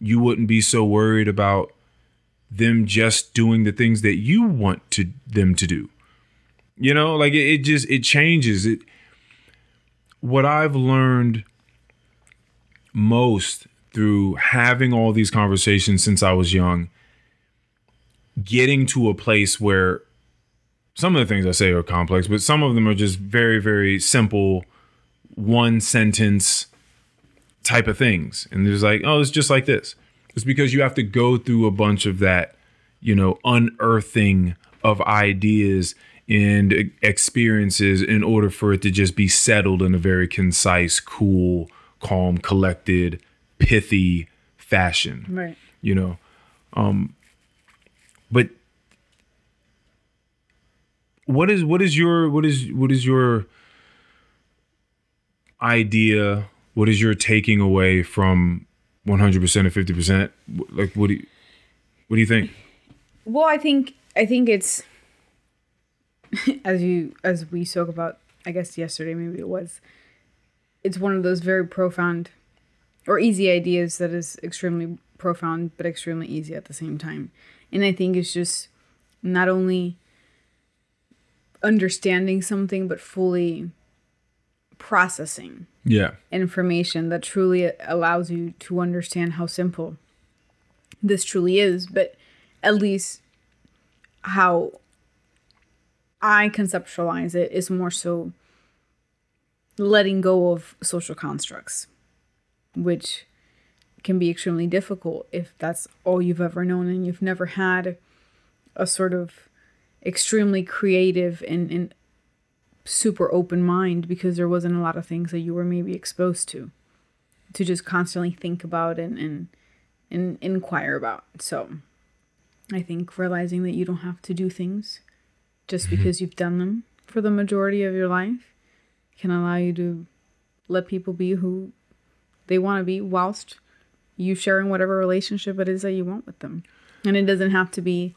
you wouldn't be so worried about them just doing the things that you want to them to do. You know, like it, it just it changes. It what I've learned most through having all these conversations since I was young, getting to a place where some of the things I say are complex, but some of them are just very, very simple, one sentence type of things. And there's like, oh, it's just like this. It's because you have to go through a bunch of that, you know, unearthing of ideas and experiences in order for it to just be settled in a very concise, cool, calm, collected, pithy fashion Right. you know um but what is what is your what is what is your idea what is your taking away from 100% or 50% like what do you what do you think Well, I think I think it's [LAUGHS] as you as we spoke about, I guess yesterday maybe it was. It's one of those very profound or easy ideas that is extremely profound but extremely easy at the same time. And I think it's just not only understanding something but fully processing Yeah. information that truly allows you to understand how simple this truly is, but at least how I conceptualize it is more so letting go of social constructs, which can be extremely difficult if that's all you've ever known and you've never had a sort of extremely creative and, and super open mind because there wasn't a lot of things that you were maybe exposed to to just constantly think about and and, and inquire about. So i think realizing that you don't have to do things just mm-hmm. because you've done them for the majority of your life can allow you to let people be who they want to be whilst you sharing whatever relationship it is that you want with them. And it doesn't have to be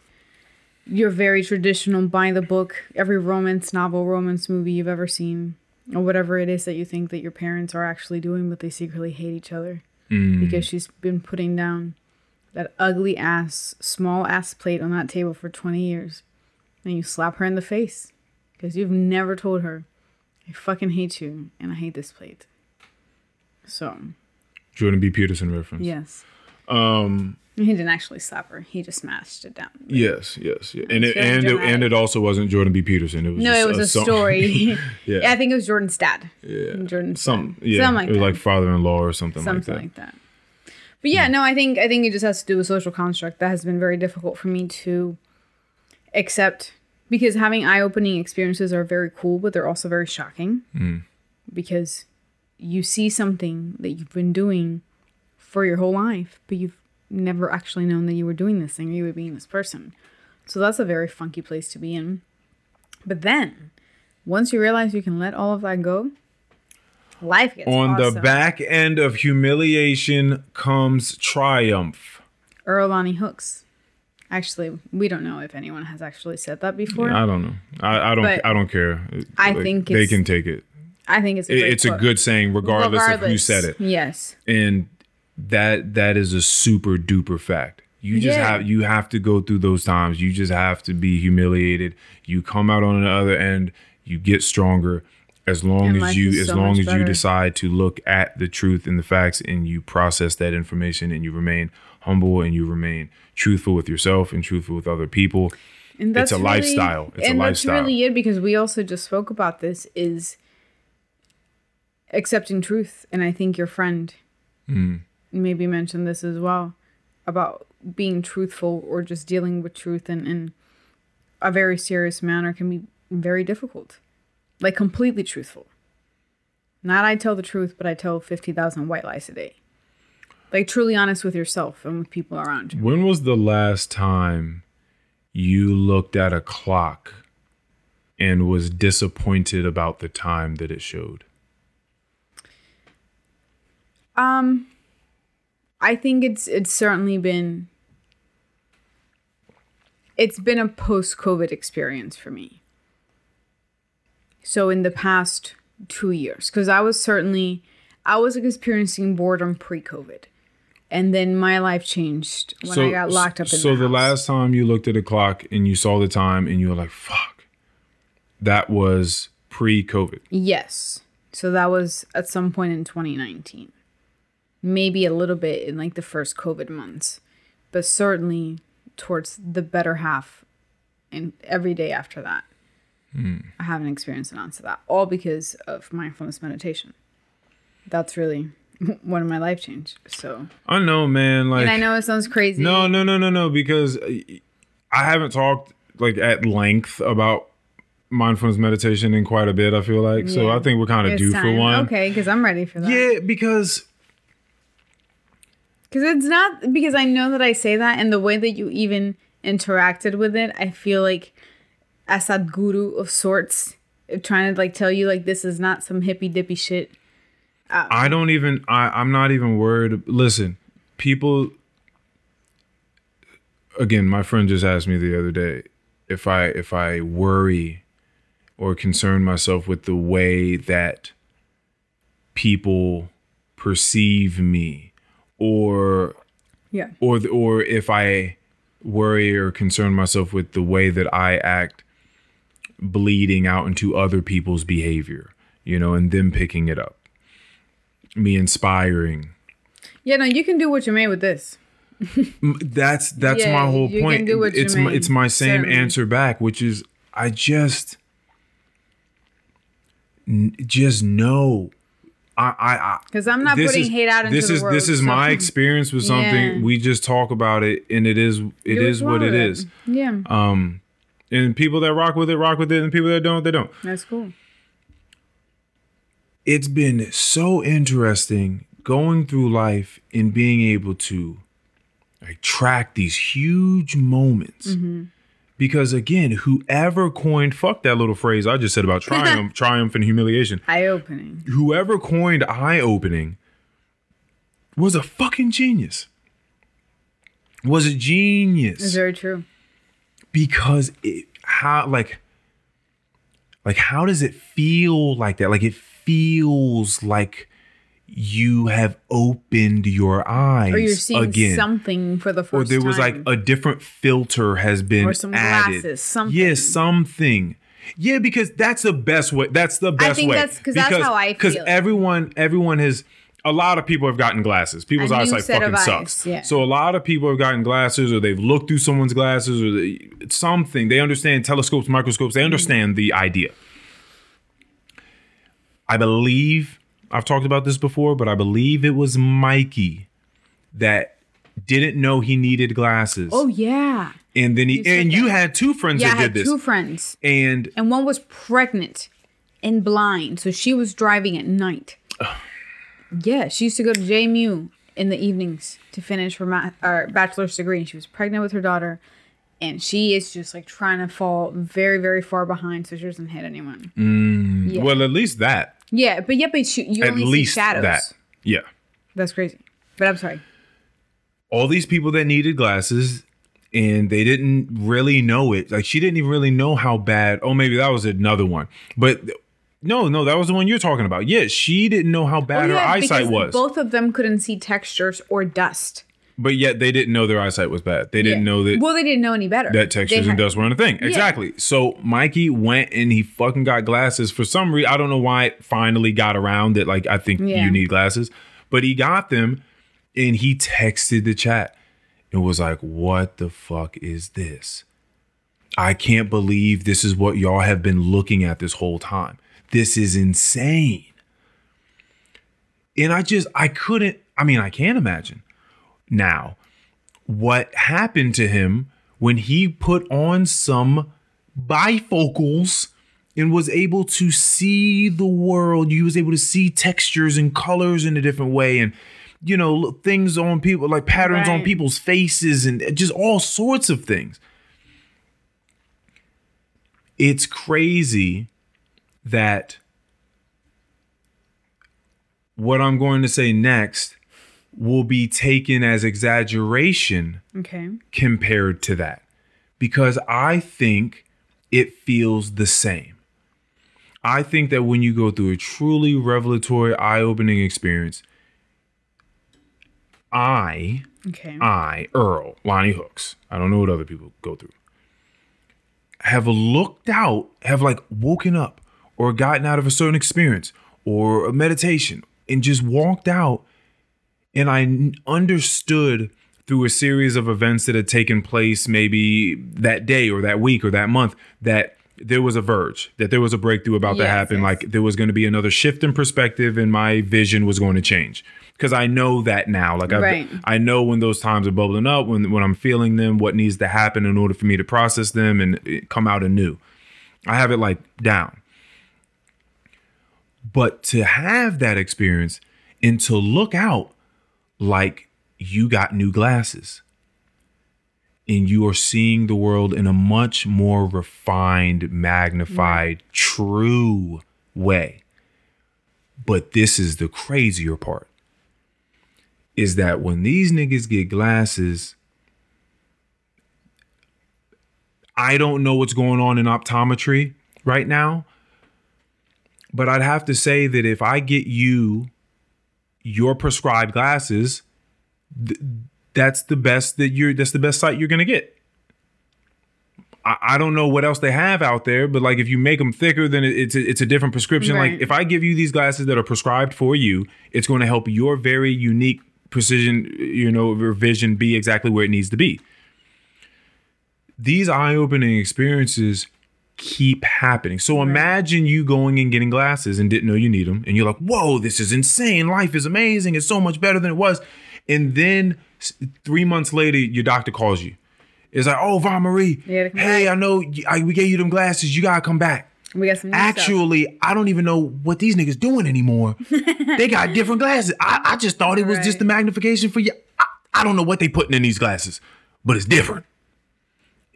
your very traditional by the book every romance novel romance movie you've ever seen or whatever it is that you think that your parents are actually doing but they secretly hate each other because she's been putting down that ugly ass small ass plate on that table for 20 years and you slap her in the face because you've never told her i fucking hate you and i hate this plate so Jordan B. Peterson reference. yes Um. He didn't actually slap her he just smashed it down Yes. Yes. yeah. And it, and it, and it also wasn't Jordan B. Peterson. It was no it was a, song- story [LAUGHS] yeah. [LAUGHS] yeah i think it was jordan's dad Yeah. jordan's Some. dad. Yeah. something like it was that like father-in-law or something, something like like that. that. But yeah, no, I think I think it just has to do with social construct that has been very difficult for me to accept because having eye-opening experiences are very cool, but they're also very shocking Mm. because you see something that you've been doing for your whole life, but you've never actually known that you were doing this thing or you were being this person. So that's a very funky place to be in. But then, once you realize you can let all of that go, life gets On the back end of humiliation comes triumph. Earl Lonnie Hooks. Actually, we don't know if anyone has actually said that before. I don't know. I, I don't. But I don't care. I Like, think they can take it. I think it's a It- it's a good saying, regardless, of who said it. Yes. and that that is a super duper fact you just Yeah. have you have to go through those times you just have to be humiliated you come out on the other end you get stronger as long And as you as so long as you decide to look at the truth and the facts and you process that information and you remain humble and you remain truthful with yourself and truthful with other people And It's a really- lifestyle. It's a and lifestyle. that's really it because we also just spoke about this is accepting truth. And I think your friend Mm. Maybe mention this as well about being truthful or just dealing with truth in, in a very serious manner can be very difficult. Like completely truthful. Not I tell the truth, but I tell 50,000 white lies a day. Like truly honest with yourself and with people around you. when was the last time you looked at a clock and was disappointed about the time that it showed Um, I think it's it's certainly been it's been a post COVID experience for me. So in the past two years, because I was certainly I was experiencing boredom pre COVID, and then my life changed when I got locked up in so the, the last time you looked at a clock and you saw the time and you were like fuck that was pre-covid Yes. So that was at some point in 2019. Maybe a little bit in like the first COVID months, but certainly towards the better half and every day after that. Hmm. I haven't experienced an answer to that, all because of mindfulness meditation. That's really [LAUGHS] one of my life changed. So, i know man like and I know it sounds crazy. no no no no no because i haven't talked like at length about mindfulness meditation in quite a bit i feel like so i think we're kind of due for one Okay, because I'm ready for that. yeah because Because it's not because I know that I say that, and the way that you even interacted with it, I feel like as that guru of sorts, eh, trying to like tell you like this is not some hippy dippy shit. Uh, I don't even I, I'm not even worried. Listen, people again, my friend just asked me the other day if I if I worry or concern myself with the way that people perceive me or Yeah. or the, or if I worry or concern myself with the way that I act bleeding out into other people's behavior, you know, and them picking it up. Me inspiring. Yeah, no, you can do what you made with this. [LAUGHS] That's that's Yeah, my whole you can point. do what you it's my, it's my same certainly. answer back, which is I just just know I I, I Because I'm not putting is- hate out into this the is world. this is so- my [LAUGHS] experience with something. Yeah. We just talk about it, and it is it You is what it swallow. Yeah, Um, and people that rock with it rock with it, and people that don't they don't. that's cool. It's been so interesting going through life and being able to like track these huge moments. Because again, whoever coined fuck that little phrase I just said about [LAUGHS] triumph, triumph and humiliation. Eye opening. whoever coined eye opening was a fucking genius. Was a genius. It's very true. because it how like like how does it feel like that? Like it feels like you have opened your eyes Or you're seeing again. something for the first time. or there was like a different filter has been Or some added. glasses, something. Yeah, something. Yeah, because that's the best way. That's the best way, I think way. that's- 'cause that's how I feel it. everyone, everyone has. A lot of people have gotten glasses. People's eyesight fucking sucks. yeah. So a lot of people have gotten glasses, or they've looked through someone's glasses, or they, something. They understand telescopes, microscopes. Mm-hmm. They understand the idea. I believe I've talked about this before, but I believe it was Mikey that didn't know he needed glasses. oh yeah, and then he you and you that. had two friends yeah. I that had did this. two friends, and and one was pregnant and blind, so she was driving at night. [SIGHS] yeah, she used to go to JMU in the evenings to finish her ma- or bachelor's degree, and she was pregnant with her daughter. And she is just like trying to fall very, very far behind so she doesn't hit anyone. Mm. Yeah. well, at least that. Yeah, but yeah, but she, you At only least see shadows. that. Yeah. That's crazy. But I'm sorry. All these people that needed glasses and they didn't really know it. Like she didn't even really know how bad. Oh, maybe that was another one. But no, no, that was the one you're talking about. Yeah, she didn't know how bad Oh, her eyesight was. Both of them couldn't see textures or dust. But yet they didn't know their eyesight was bad. They didn't Yeah. know that Well, they didn't know any better. that textures and dust weren't a thing. Exactly. So Mikey went and he fucking got glasses for some reason. I don't know why it finally got around that. Like I think Yeah. you need glasses, but he got them, and he texted the chat and was like, "What the fuck is this? I can't believe this is what y'all have been looking at this whole time. This is insane." And I just I couldn't. I mean, I can't imagine now what happened to him when he put on some bifocals and was able to see the world. He was able to see textures and colors in a different way and you know things on people like patterns on people's faces and just all sorts of things. It's crazy that what I'm going to say next will be taken as exaggeration Okay. compared to that because I think it feels the same. I think that when you go through a truly revelatory, eye opening experience, I, Okay. I, Earl, Lonnie Hooks, I don't know what other people go through, have looked out, have like woken up or gotten out of a certain experience or a meditation and just walked out and I understood through a series of events that had taken place maybe that day or that week or that month that there was a verge, that there was a breakthrough about to happen. yes. Like there was going to be another shift in perspective and my vision was going to change. Because I know that now. Like I, Right. I know when those times are bubbling up, when when I'm feeling them, what needs to happen in order for me to process them and eh, come out anew. I have it like down. But to have that experience and to look out like you got new glasses and you are seeing the world in a much more refined, magnified, true way. But this is the crazier part is that when these niggas get glasses, I don't know what's going on in optometry right now, but I'd have to say that if I get you your prescribed glasses, th- that's the best that you're that's the best sight you're gonna get. I, I don't know what else they have out there, but like if you make them thicker, then it, it's a, it's a different prescription. Right. Like if I give you these glasses that are prescribed for you, it's going to help your very unique precision, you know, your vision be exactly where it needs to be. These eye-opening experiences keep happening. So imagine you going and getting glasses and didn't know you need them, and you're like, "Whoa, this is insane! Life is amazing! It's so much better than it was." And then three months later, your doctor calls you. It's like, "Oh, Va Marie, You gotta come hey, back." I know I, we gave you them glasses. You gotta come back." We got some new stuff. Actually, I don't even know what these niggas doing anymore. [LAUGHS] they got different glasses. I, I just thought it was just Right. the magnification for you. I, I don't know what they putting in these glasses, but it's different.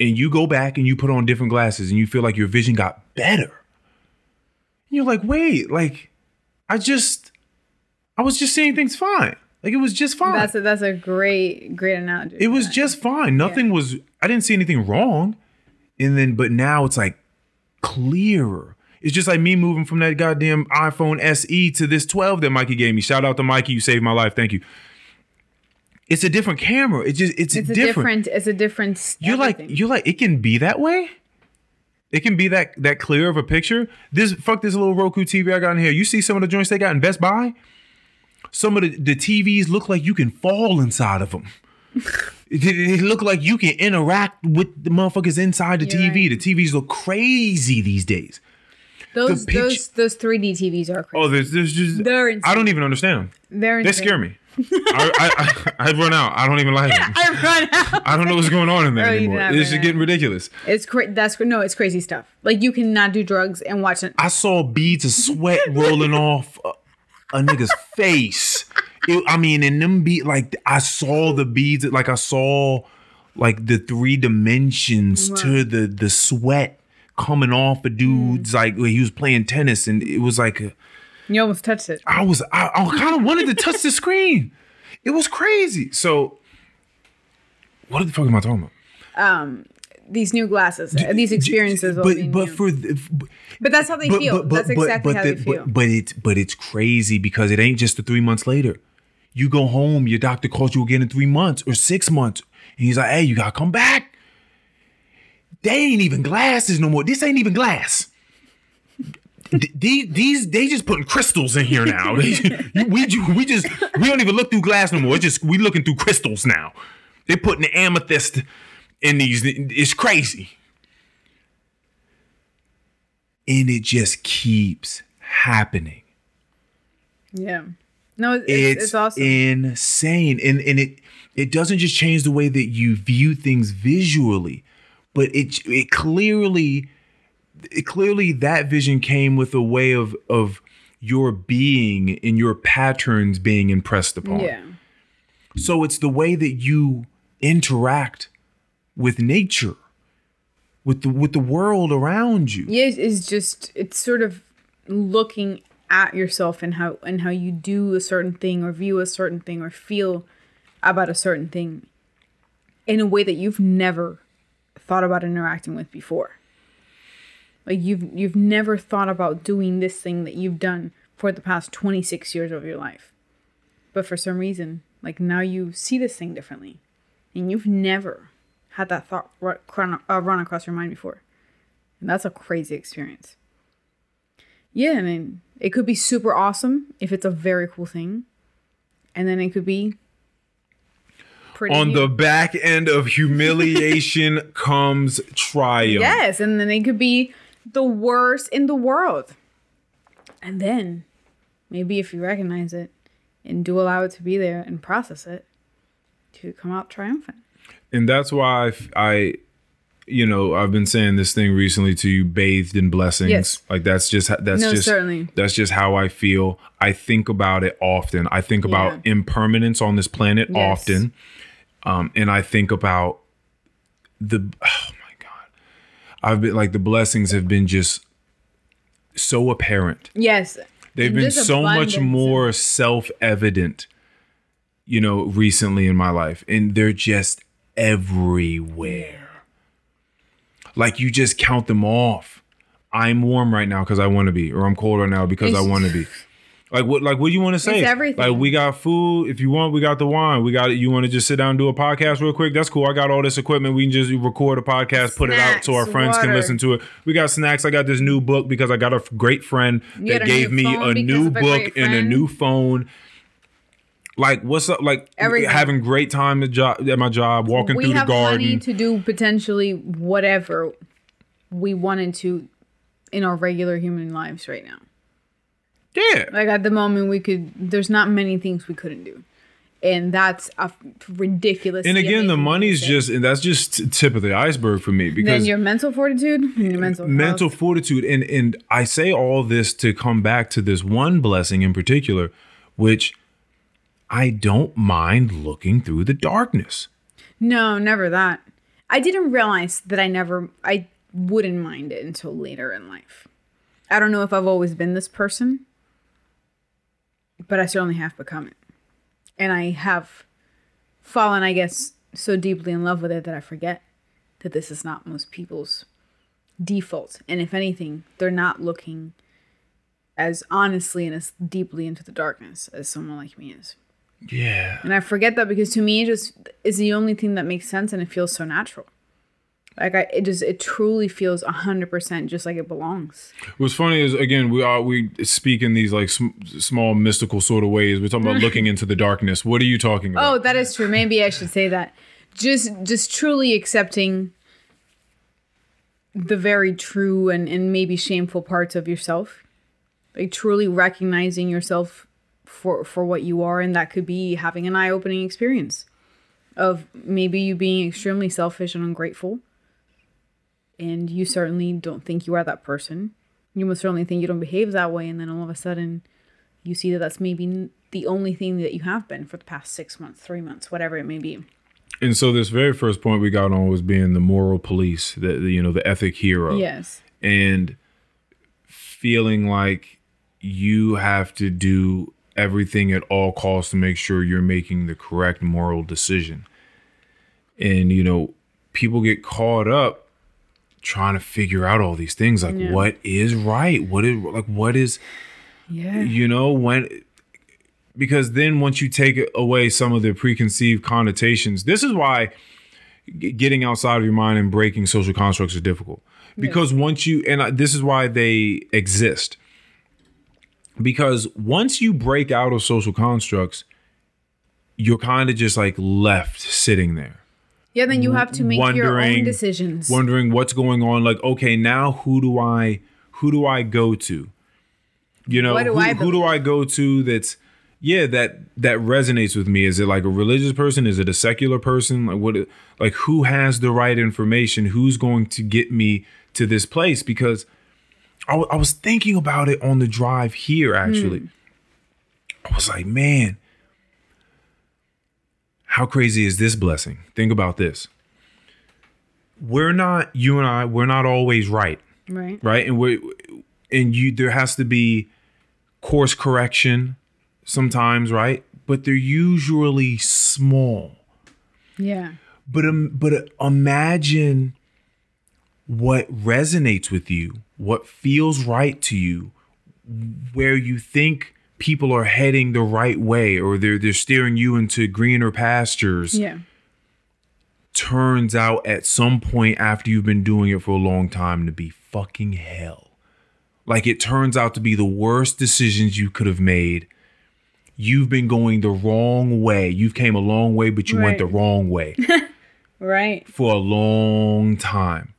And you go back and you put on different glasses and you feel like your vision got better. And you're like, wait, like, I just, I was just seeing things fine. Like it was just fine. That's a, that's a great great analogy. it was just fine. Nothing was. I didn't see anything wrong. And then, but now it's like clearer. It's just like me moving from that goddamn iPhone SE to this 12 that Mikey gave me. Shout out to Mikey, you saved my life. Thank you. It's a different camera. It's just it's, it's a different. different. It's a different. You're like you're like it can be that way. It can be that that clear of a picture. This fuck this little Roku TV I got in here. You see some of the joints they got in Best Buy. Some of the, the TVs look like you can fall inside of [LAUGHS] them. it, look like you can interact with the motherfuckers inside the You're TV. right. The TVs look crazy these days. those pitch- those those 3D TVs are oh, crazy. Oh, there's there's just They're I don't even understand them. They're They scare me. I, I, I run out. I don't even like them. [LAUGHS] I run out. I don't know what's going on in there you anymore. It's just out. getting ridiculous. It's cra- that's no, it's crazy stuff. Like you cannot do drugs and watch it. I saw beads of sweat [LAUGHS] rolling off a, a nigga's face. It- I mean, and them beat like I saw the beads, like I saw like the three dimensions to the the sweat coming off a dude's hmm. like when he was playing tennis, and it was like a, You almost touched it. I was I, I kind of wanted to touch the screen. It was crazy. So, what the fuck am I talking about? Um These new glasses, uh, these experiences. will but but new. for the, but that's how they feel. that's exactly how the- they feel. But, but it's but it's crazy because it ain't just the three months later. You go home, your doctor calls you again in three months or six months, and he's like, "Hey, you gotta come back." They ain't even glasses no more. This ain't even glass. These, these they just putting crystals in here now. [LAUGHS] We we just we don't even look through glass no more. It's just we looking through crystals now. They're putting the amethyst in these. It's crazy and it just keeps happening. yeah. No, it's, It's, it's, it's awesome. insane, and and it it doesn't just change the way that you view things visually, but it it clearly it clearly that vision came with a way of of your being and your patterns being impressed upon. yeah. So it's the way that you interact with nature, with the with the world around you. Yeah, it's- it's just it's sort of looking at yourself and how and how you do a certain thing or view a certain thing or feel about a certain thing in a way that you've never thought about interacting with before. Like you've you've never thought about doing this thing that you've done for the past 26 years of your life. But for some reason, like now you see this thing differently. And you've never had that thought ru- chron- uh, run across your mind before. And that's a crazy experience. Yeah, I mean, it could be super awesome if it's a very cool thing. And then it could be pretty On the back end of humiliation [LAUGHS] comes triumph. Yes, and then it could be the worst in the world. And then maybe if you recognize it and do allow it to be there and process it, to come out triumphant. And that's why I, I- you know, I've been saying this thing recently to you, bathed in blessings. Yes. Like that's just that's No, just certainly. that's just how I feel. I think about it often. I think about Yeah. impermanence on this planet Yes. often, um, and I think about the oh I've been like the blessings have been just so apparent. Yes. They've been so much abundance and- more self-evident, you know, recently in my life, and they're just everywhere. Like you just count them off. I'm warm right now because I want to be, or I'm cold right now because I want to be. Like what? Like what do you want to say? It's everything. Like we got food. If you want, we got the wine. We got it. You want to just sit down and do a podcast real quick? That's cool. I got all this equipment. We can just record a podcast, put it out so our Snacks, friends can listen to it. We got snacks. I got this new book because I got a great friend You that gave me a new of a book and a new phone. Like what's up? Like Everything. having great time at, job, at my job, walking we through the have money garden. to do potentially whatever we wanted to in our regular human lives right now. Yeah, Like at the moment, we could. There's not many things we couldn't do, and that's a ridiculous. and again, the money's just and that's just tip of the iceberg for me then because your mental fortitude, [LAUGHS] your mental mental health. fortitude and and I say all this to come back to this one blessing in particular which I don't mind looking through the darkness. No, never that. I didn't realize that I never. I wouldn't mind it until later in life. I don't know if I've always been this person, but I certainly have become it. And I have fallen, I guess, so deeply in love with it that I forget that this is not most people's default. And if anything, they're not looking as honestly and as deeply into the darkness as someone like me is. Yeah. And I forget that because to me, it just is the only thing that makes sense and it feels so natural. Like I, it just, it truly feels a hundred percent just like it belongs. What's funny is again we are we speak in these like sm- small mystical sort of ways. We're talking about [LAUGHS] looking into the darkness. What are you talking about? Oh, that is true. Maybe I should say that. Just, just truly accepting the very true and, and maybe shameful parts of yourself. Like truly recognizing yourself for, for what you are. And that could be having an eye opening experience of maybe you being extremely selfish and ungrateful. And you certainly don't think you are that person. You most certainly think you don't behave that way. And then all of a sudden, you see that that's maybe the only thing that you have been for the past six months, three months, whatever it may be. and so this very first point we got on was being the moral police, the, the you know the ethic hero. Yes. and feeling like you have to do everything at all costs to make sure you're making the correct moral decision. And you know, people get caught up trying to figure out all these things like Yeah. what is right? What is like what is Yeah. you know when because then once you take away some of the preconceived connotations this is why getting outside of your mind and breaking social constructs is difficult because once you and I, this is why they exist because once you break out of social constructs you're kind of just like left sitting there Yeah, then you have to make your own decisions. wondering what's going on like okay now who do i who do i go to? You know do who, who do i go to that's yeah that that resonates with me? Is it like a religious person? Is it a secular person? Like what like who has the right information? Who's going to get me to this place? Because i, wa- I was thinking about it on the drive here actually. Hmm. I was like man how crazy is this blessing? Think about this. We're not you and I we're not always right. Right. right? And we and you there has to be course correction sometimes right? But they're usually small. Yeah. but um, but imagine what resonates with you what feels right to you where you think people are heading the right way or they're they're steering you into greener pastures Yeah. turns out at some point after you've been doing it for a long time to be fucking hell. Like it turns out to be the worst decisions you could have made. You've been going the wrong way. You've came a long way, but you went the wrong way [LAUGHS] Right. for a long time.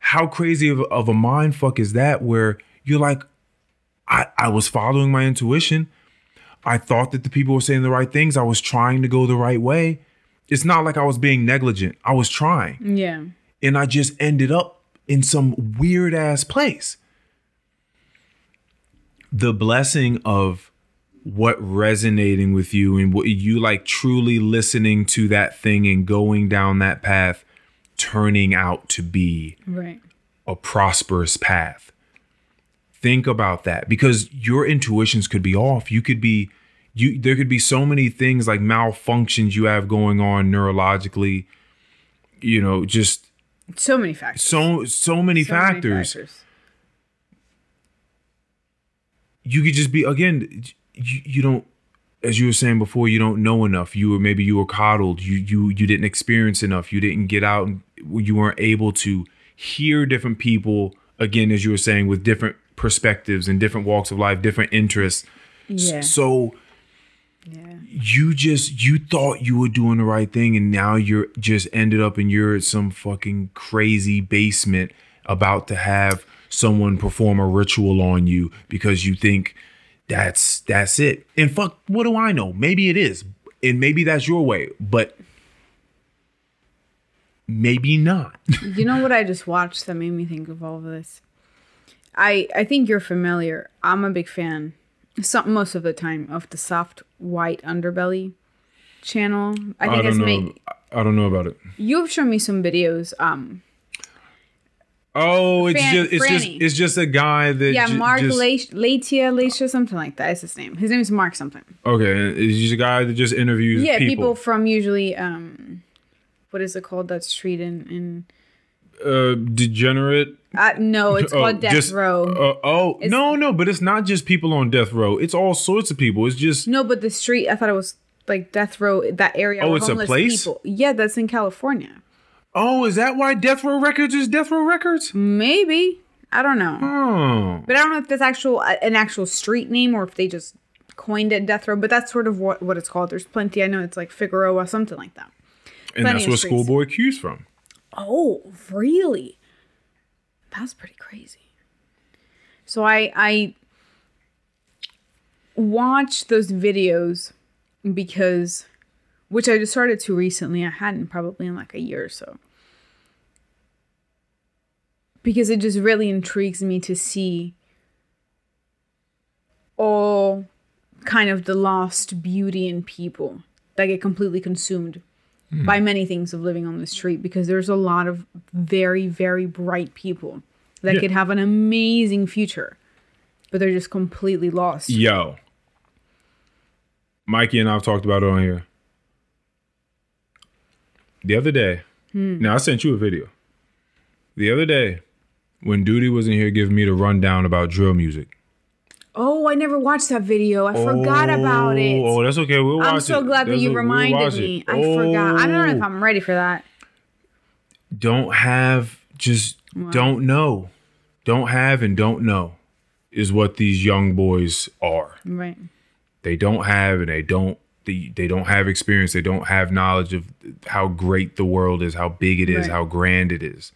How crazy of, of a mind fuck is that where you're like, I, I was following my intuition. I thought that the people were saying the right things. I was trying to go the right way. It's not like I was being negligent. I was trying. Yeah. And I just ended up in some weird ass place. The blessing of what resonating with you and what you like truly listening to that thing and going down that path turning out to be Right. a prosperous path. Think about that because your intuitions could be off. You could be you there could be so many things like malfunctions you have going on neurologically, you know, just So many factors. so so many So many factors. you could just be again. You, you don't, as you were saying before, you don't know enough. You were maybe you were coddled. You you you didn't experience enough. You didn't get out. and You weren't able to hear different people again, as you were saying, with different perspectives and different walks of life, different interests. Yeah. So Yeah. you just you thought you were doing the right thing and now you're just ended up and you're at some fucking crazy basement about to have someone perform a ritual on you because you think that's that's it and fuck what do i know maybe it is and maybe that's your way but maybe not [LAUGHS] You know what I just watched that made me think of all of this? I I think you're familiar. I'm a big fan, some most of the time, of the soft white underbelly channel. I think i it's don't know made. i don't know about it You've shown me some videos. Um, oh it's Fran- just it's just it's just a guy that yeah, ju- Mark just, Latia, Latia, Latia, something like that is his name. His name is Mark something. okay he's a guy that just interviews Yeah, people. people from usually um, what is it called? That street in in. uh degenerate Uh, no, it's [LAUGHS] Oh, called Death just- Row. Uh, oh It's- no, no, but it's not just people on death row. It's all sorts of people. It's just No, but the street, I thought it was like Death Row, that area. Oh, it's a place? People. Yeah, that's in California. oh, is that why Death Row Records is Death Row Records? Maybe. I don't know. Oh, But I don't know if that's actual uh, an actual street name or if they just coined it Death Row, but that's sort of what, what it's called. There's plenty. I know it's like Figueroa, or something like that. and Plenty that's where. Schoolboy Q's from. Oh, really? That's pretty crazy. So I I watched those videos because which I just started to recently. I hadn't probably in like a year or so. Because it just really intrigues me to see all kind of the lost beauty in people that get completely consumed by many things of living on the street because there's a lot of very very bright people that Yeah. could have an amazing future but they're just completely lost Yo, Mikey and I've talked about it on here. The other day, Hmm. now I sent you a video. The other day, when Duty was in here giving me the rundown about drill music. Oh i never watched that video. I forgot about it. Oh, oh that's okay. We'll watch i'm so it. glad that That's you o- we'll reminded me. it. i forgot. I don't know if Oh. i'm ready for that. Don't have just don't know. Don't have and don't know is what these young boys are. Right. They don't have and they don't they, they don't have experience. They don't have knowledge of how great the world is how big it is Right. how grand it is.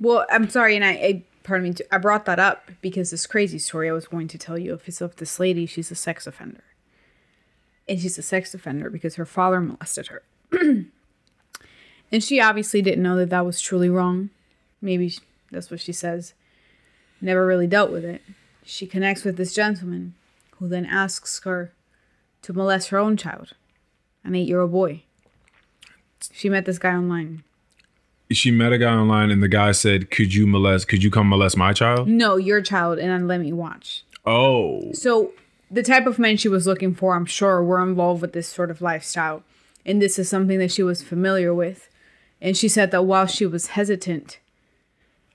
Well i'm sorry and i, I pardon me i brought that up because this crazy story i was going to tell you is of this lady she's a sex offender. And she's a sex offender because her father molested her. [CLEARS THROAT] And she obviously didn't know that that was truly wrong. Maybe that's what she says. Never really dealt with it. She connects with this gentleman who then asks her to molest her own child an eight-year-old boy. She met this guy online she met a guy online and the guy said could you molest could you come molest my child no your child and then let me watch oh So the type of men she was looking for, I'm sure, were involved with this sort of lifestyle. And this is something that she was familiar with. And she said that while she was hesitant,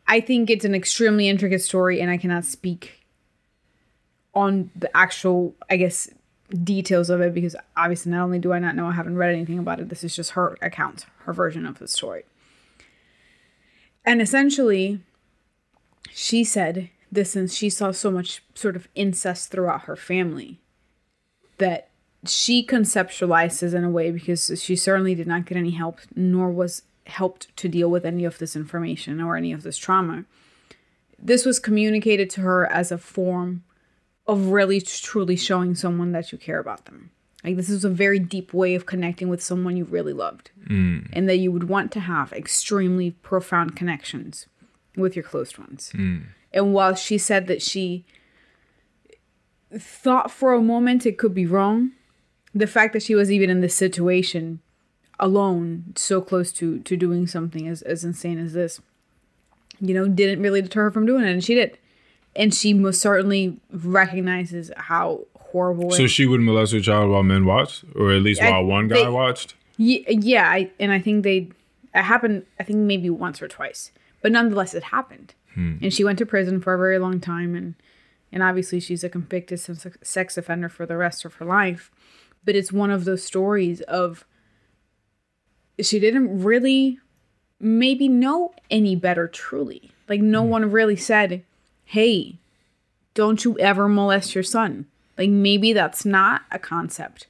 I think it's an extremely intricate story, and I cannot speak on the actual, I guess, details of it because obviously not only do I not know, I haven't read anything about it. This is just her account, her version of the story. And essentially, she said this since she saw so much sort of incest throughout her family that she conceptualizes in a way because she certainly did not get any help nor was helped to deal with any of this information or any of this trauma. This was communicated to her as a form of really truly showing someone that you care about them like this is a very deep way of connecting with someone you really loved mm. and that you would want to have extremely profound connections with your close ones mm. and while she said that she thought for a moment it could be wrong, the fact that she was even in this situation alone, so close to to doing something as, as insane as this, you know, didn't really deter her from doing it. And she did. And she most certainly recognizes how horrible so she would molest her child while men watched or at least I- while one guy they- watched Ye- yeah, I, and I think they it happened. I think maybe once or twice, but nonetheless, it happened. Hmm. And she went to prison for a very long time, and and obviously she's a convicted sex offender for the rest of her life. But it's one of those stories of she didn't really maybe know any better truly. Like no hmm. one really said, "Hey, don't you ever molest your son." Like maybe that's not a concept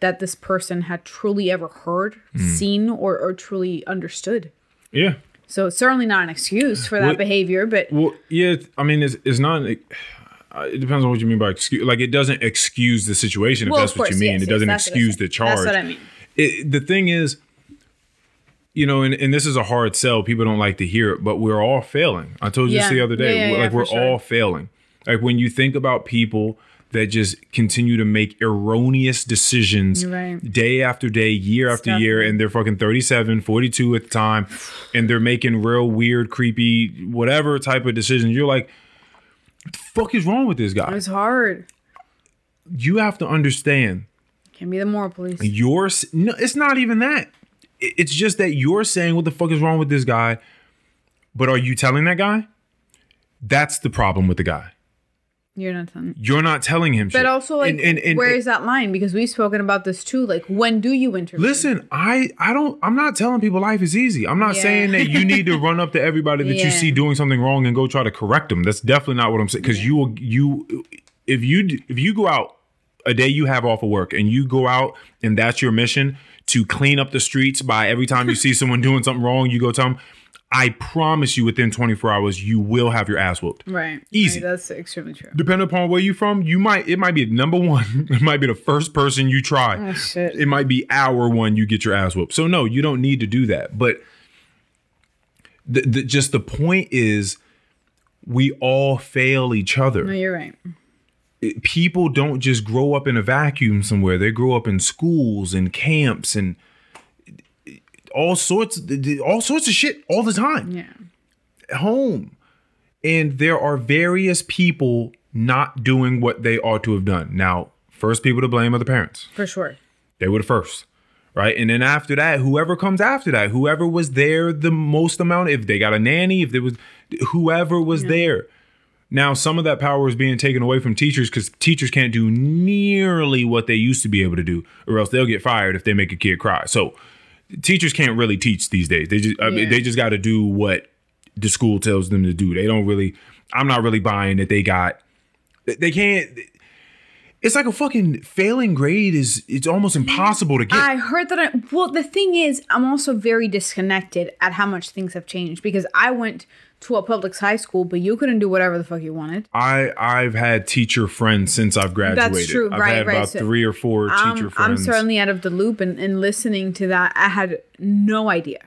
that this person had truly ever heard, seen, or, or truly understood. Yeah. So it's certainly not an excuse for that What- behavior, but Well, yeah. I mean, it's, it's not. [SIGHS] uh, It depends on what you mean by excuse. Like, it doesn't excuse the situation if well, that's of what you mean. yes, it yes, doesn't excuse the charge. That's what I mean. it, the thing is, you know, and, and this is a hard sell. People don't like to hear it, but we're all failing. I told you this the other day. Yeah, yeah, yeah, like we're sure. all failing. Like when you think about people that just continue to make erroneous decisions right. day after day, year after year, and they're fucking 37, 42 at the time, and they're making real weird, creepy, whatever type of decisions. You're like, what the fuck is wrong with this guy? It's hard. You have to understand Can be the moral police. you're no, it's not even that. It's just that you're saying what the fuck is wrong with this guy, but are you telling that guy? That's the problem with the guy. You're not telling. You're not telling him. But shit. also, like, And- and- and- where is that line? Because we've spoken about this too. Like, when do you intervene? Listen, I I don't I'm not telling people life is easy. I'm not Yeah. saying that you need to run up to everybody that you [LAUGHS] see doing something wrong and go try to correct them. That's definitely not what I'm saying cuz you will you if you if you go out a day you have off of work and you go out and that's your mission to clean up the streets by every time you see someone doing something wrong, you go tell them I promise you within 24 hours you will have your ass whooped. Right. Easy. Right, That's extremely true. Depending upon where you're from, you might it might be number 1, [LAUGHS] it might be the first person you try Oh shit. it might be hour one you get your ass whooped. So no, you don't need to do that. But the, the, just the point is, we all fail each other. No, you're right. It- People don't just grow up in a vacuum somewhere. They grow up in schools and camps and all sorts, all sorts of shit all the time Yeah. at home. And there are various people not doing what they ought to have done. Now, first people to blame are the parents. For sure. They were the first. Right. And then after that, whoever comes after that, whoever was there the most amount, if they got a nanny, if there was whoever was there. Now, some of that power is being taken away from teachers because teachers can't do nearly what they used to be able to do, or else they'll get fired if they make a kid cry. So, teachers can't really teach these days. They just, I mean, Yeah. they just got to do what the school tells them to do. They don't really. I'm not really buying that they got. they- They can't. It's like a fucking failing grade is. It's almost impossible to get. I heard that. I, well, the thing is, I'm also very disconnected at how much things have changed because I went to a public high school, but you couldn't do whatever the fuck you wanted. I I've had teacher friends since I've graduated. That's true, I've right, had right. about So, three or four teacher I'm, I'm certainly out of the loop, and, and listening to that, I had no idea.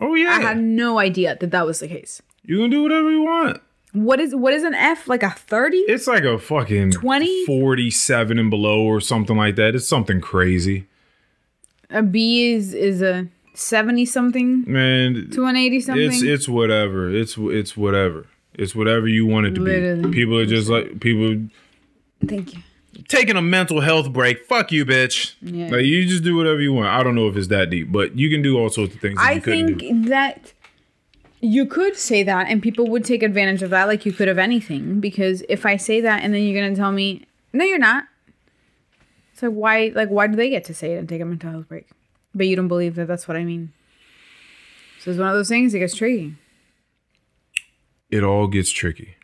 oh yeah, I had no idea that that was the case. you can do whatever you want. What is what is an F like a thirty? It's like a fucking 20? forty-seven and below or something like that. It's something crazy, A B is is a seventy something man. to an eighty something. It's it's whatever. It's it's whatever. It's whatever you want it to Literally. be. People are just like people Thank you. taking a mental health break. Fuck you, bitch. Yeah. Like you just do whatever you want. I don't know if it's that deep, but you can do all sorts of things. that I think do. that you could say that and people would take advantage of that like you could of anything because if I say that and then you're gonna tell me, no, you're not. It's like why like why do they get to say it and take a mental health break? But you don't believe that that's what I mean. So it's one of those things that gets tricky. it all gets tricky.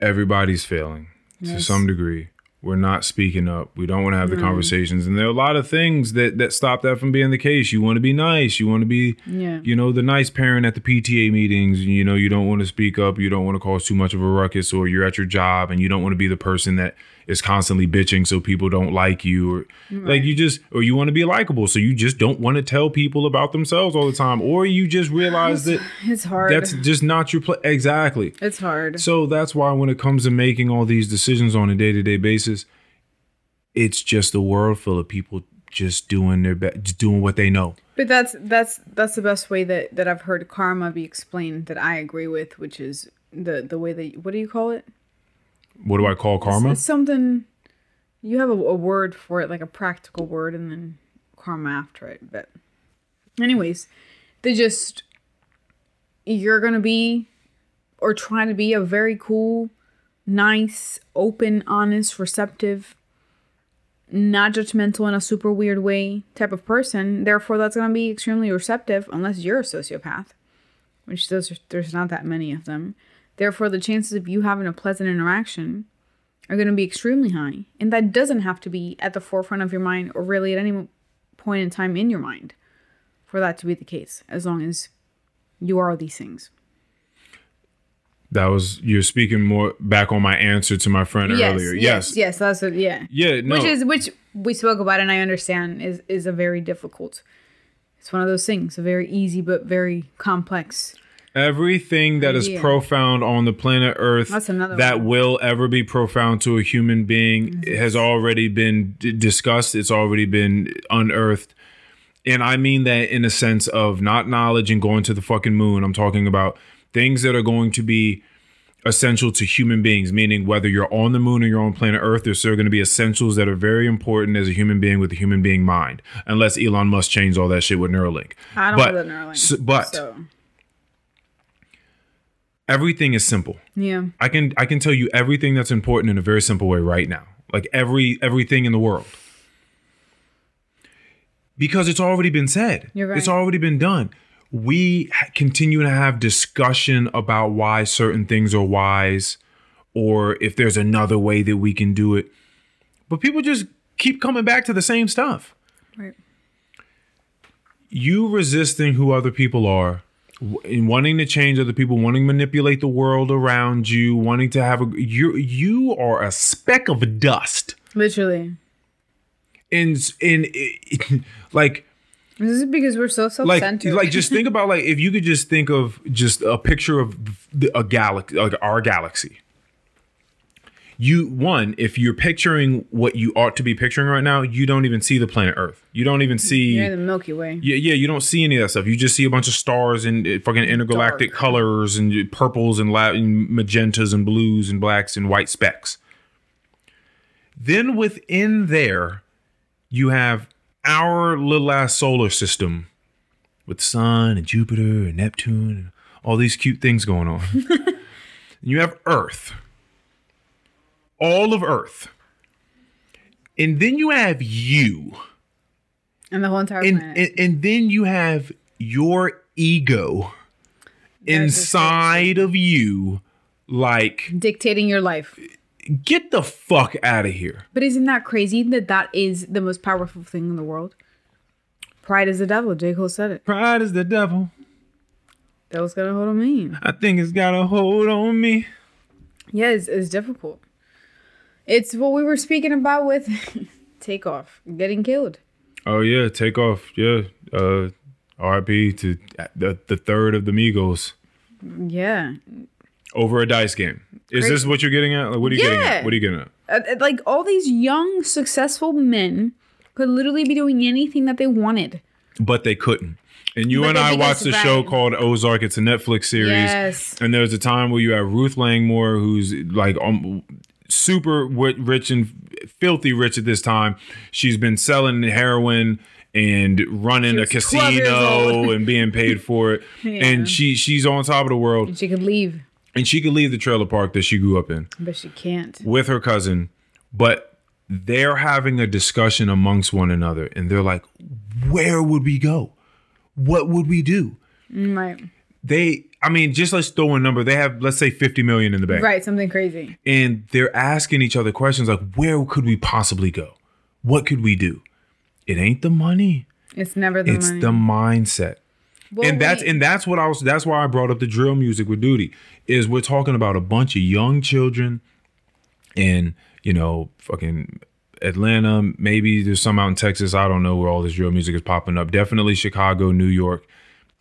Everybody's failing to some degree. We're not speaking up. We don't want to have the conversations, and there are a lot of things that that stop that from being the case. You want to be nice. You want to be, Yeah. you know, the nice parent at the PTA meetings. You know, you don't want to speak up. You don't want to cause too much of a ruckus, or you're at your job and you don't want to be the person that is constantly bitching so people don't like you, or like you just, or you want to be likable, so you just don't want to tell people about themselves all the time, or you just realize that It's hard. that's just not your place. Exactly. it's hard. So that's why when it comes to making all these decisions on a day to day basis, it's just a world full of people just doing their best, just doing what they know. But that's that's that's the best way that that I've heard karma be explained that I agree with, which is the the way that what do you call it? What do I call karma? It's something you have a, a word for it, like a practical word, and then karma after it. But, anyways, they just you're gonna be or trying to be a very cool nice, open, honest, receptive, not judgmental in a super weird way type of person. Therefore, that's going to be extremely receptive unless you're a sociopath, which there's, there's not that many of them. Therefore, the chances of you having a pleasant interaction are going to be extremely high. And that doesn't have to be at the forefront of your mind or really at any point in time in your mind for that to be the case, as long as you are these things. That was you're speaking more back on my answer to my friend Yes, earlier. yes, Yes. yes. That's what. Yeah, Yeah, no. which is which we spoke about, and I understand is is a very difficult. It's one of those things, a very easy but very complex. Everything that is Yeah. profound on the planet Earth that one. Mm-hmm. will ever be profound to a human being has already been d- discussed. It's already been unearthed. And I mean that in a sense of not knowledge and going to the fucking moon. I'm talking about things that are going to be essential to human beings, meaning whether you're on the moon or you're on planet Earth, there's still going to be essentials that are very important as a human being with a human being mind, unless Elon Musk changed all that shit with Neuralink. I don't but, know the Neuralink, s- but So everything is simple. yeah, I can I can tell you everything that's important in a very simple way right now. Like every everything in the world. Because it's already been said. You're right. It's already been done. We continue to have discussion about why certain things are wise or if there's another way that we can do it. But people just keep coming back to the same stuff. right. You resisting who other people are and wanting to change other people, wanting to manipulate the world around you, wanting to have a you you are a speck of dust. Literally, In in, [LAUGHS] like this is because we're so like self-centered. like just think [LAUGHS] about like if you could just think of just a picture of the, a galaxy like our galaxy. You one, if you're picturing what you ought to be picturing right now, you don't even see the planet Earth. You don't even see the Milky Way. Yeah, yeah, you don't see any of that stuff. You just see a bunch of stars and uh, fucking intergalactic Dark. colors and purples and, la- and magentas and blues and blacks and white specks. Then within there, you have our little ass solar system with Sun and Jupiter and Neptune and all these cute things going on. and [LAUGHS] you have Earth, all of Earth. And then you have you And the whole entire and, planet. and and then you have your ego inside of you like dictating your life. get the fuck out of here But isn't that crazy that that is the most powerful thing in the world? Pride is the devil. J. Cole said it. pride is the devil That was got a hold on me. i think it's got a hold on me Yeah, it's, it's difficult. It's what we were speaking about with [LAUGHS] takeoff, getting killed. oh yeah Takeoff. yeah uh rip to the, the third of the migos Yeah. over a dice game is Crazy. this what you're getting at like, what are you getting at what are you getting at Uh, uh, like all these young, successful men could literally be doing anything that they wanted. but they couldn't. And you But and I watched a show called Ozark. It's a Netflix series. Yes. And there's a time where you have Ruth Langmore, who's like um, super rich and filthy rich at this time. She's been selling heroin and running a She was 12 years casino and being paid for it. [LAUGHS] Yeah. And she she's on top of the world. She could leave, And she could leave the trailer park that she grew up in but she can't. with her cousin, but they're having a discussion amongst one another, and they're like, "Where would we go? What would we do?" Right. They, I mean, just let's throw a number. They have, let's say, fifty million in the bank, Right. Something crazy. and they're asking each other questions like, "Where could we possibly go? What could we do?" It ain't the money; It's never the it's money. the mindset. Well, and that's wait. and that's what I was. That's why I brought up the drill music with Duty. Is we're talking about a bunch of young children in you know fucking Atlanta. Maybe there's some out in Texas. I don't know where all this drill music is popping up. Definitely Chicago, New York.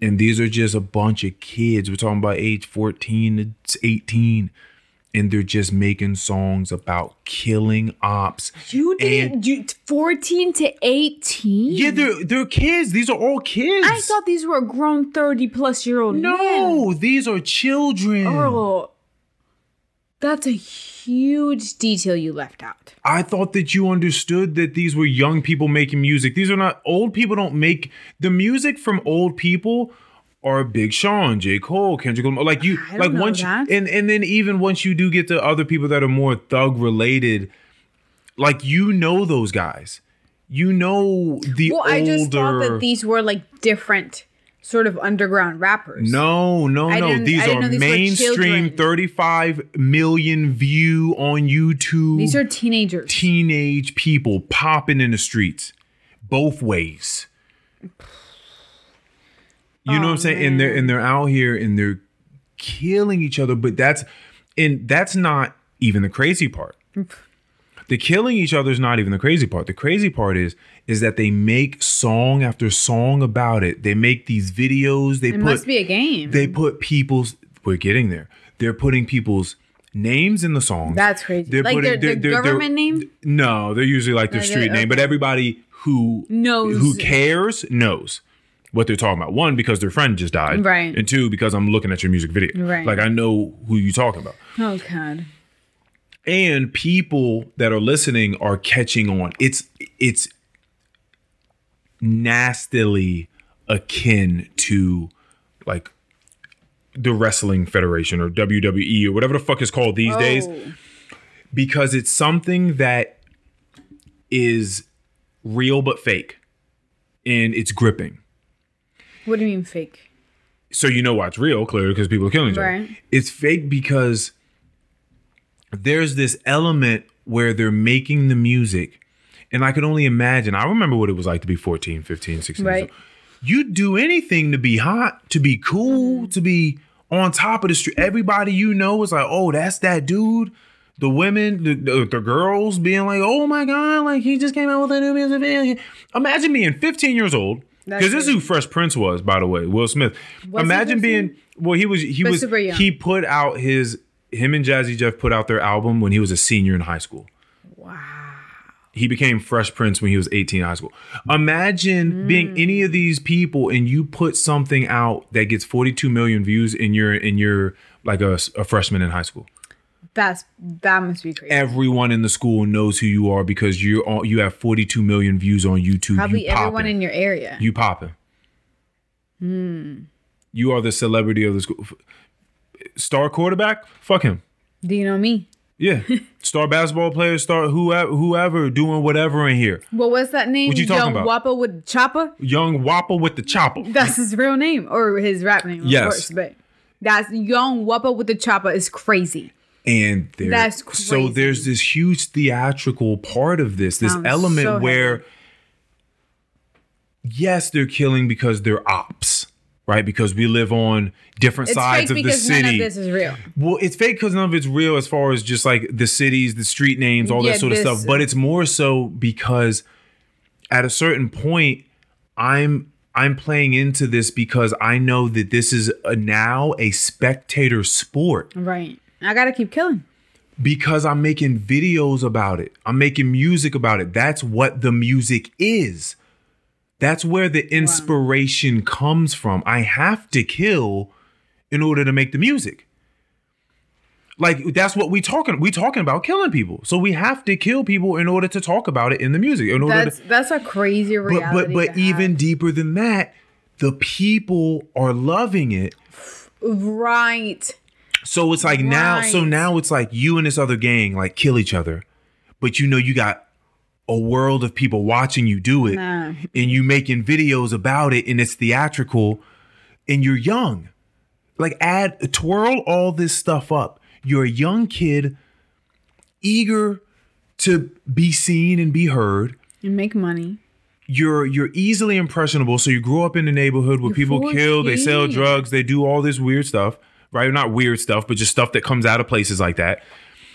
And these are just a bunch of kids. We're talking about age 14 to 18. And they're just making songs about killing ops. you didn't. You fourteen to eighteen. Yeah, they're they're kids. These are all kids. I thought these were grown thirty plus year old. no, these are children. Earl, that's a huge detail you left out. I thought that you understood that these were young people making music. These are not old people don't make the music from old people are Big Sean, J. Cole, Kendrick Lamar. Like you, like once, that. and and then even once you do get to other people that are more thug related, like you know those guys, you know the Well, older. I just thought that these were like different sort of underground rappers. no, no, no. These are these mainstream, 35 million view on YouTube. These are teenagers. teenage people popping in the streets both ways. You know what I'm oh, saying? And they're and they're out here and they're killing each other, but that's and that's not even the crazy part. The killing each other is not even the crazy part. The crazy part is is that they make song after song about it. They make these videos. They it put must be a game. they put people's we're getting there. They're putting people's names in the songs. That's crazy. They're like putting- their, their government name? No, they're usually like their Like, street uh, name, but everybody who Knows. who cares knows what they're talking about. One, because their friend just died, Right. And two, because I'm looking at your music video, Right. Like I know who you're talking about, Oh god. and people that are listening are catching on. It's it's nastily akin to like the wrestling federation or WWE or whatever the fuck is called these days Oh. because it's something that is real but fake and it's gripping. What do you mean fake? So you know why it's real, clearly, because people are killing each other. Right. It's fake because there's this element where they're making the music, and I could only imagine. I remember what it was like to be 14, 15, 16 Right. You'd do anything to be hot, to be cool, to be on top of the street. Everybody you know is like, oh, that's that dude. The women, the, the, the girls being like, oh my God, like he just came out with a new music video. Imagine being 15 years old. Because this is who. Fresh Prince was, by the way, Will Smith. Was Imagine being well, he was he But was he put out his him and Jazzy Jeff put out their album when he was a senior in high school. He became Fresh Prince when he was 18 in high school. Imagine being any of these people and you put something out that gets 42 million views and you're and you're like a, a freshman in high school. That's that must be crazy. Everyone in the school knows who you are because you're on, you have 42 million views on YouTube. Probably you everyone popping. in your area. You popping. Hmm. You are the celebrity of the school. Star quarterback? Fuck him. do you know me? Yeah. [LAUGHS] Star basketball players, star whoever whoever doing whatever in here. What was that name? What you talking Young about? Wappa with Chopper. Young Wappa with the chopper. That's his real name or his rap name, of Yes. course. But that's Young Wappa with the Chopper is crazy. And there, That's so there's this huge theatrical part of this, this element so where yes, they're killing because they're ops, right? Because we live on different It's sides of the because none of city. this is real. Well, it's fake because none of it's real as far as just like the cities, the street names, all Yeah, that sort of stuff. But it's more so because at a certain point, I'm I'm playing into this because I know that this is a, now a spectator sport Right. I gotta keep killing. because I'm making videos about it. I'm making music about it. That's what the music is. That's where the inspiration comes from. I have to kill in order to make the music. Like that's what we talking we talking about killing people. So we have to kill people in order to talk about it in the music. In order That's to, that's a crazy but reality. but but to even have. deeper than that, the people are loving it. right. So it's like now, so now it's like you and this other gang like kill each other, but you know you got a world of people watching you do it, Nah. and you making videos about it, and it's theatrical, and you're young. Like add twirl all this stuff up. You're a young kid, eager to be seen and be heard. And make money. You're you're easily impressionable. So you grow up in the neighborhood where You're people kill, they sell drugs, they do all this weird stuff, right? Not weird stuff, but just stuff that comes out of places like that.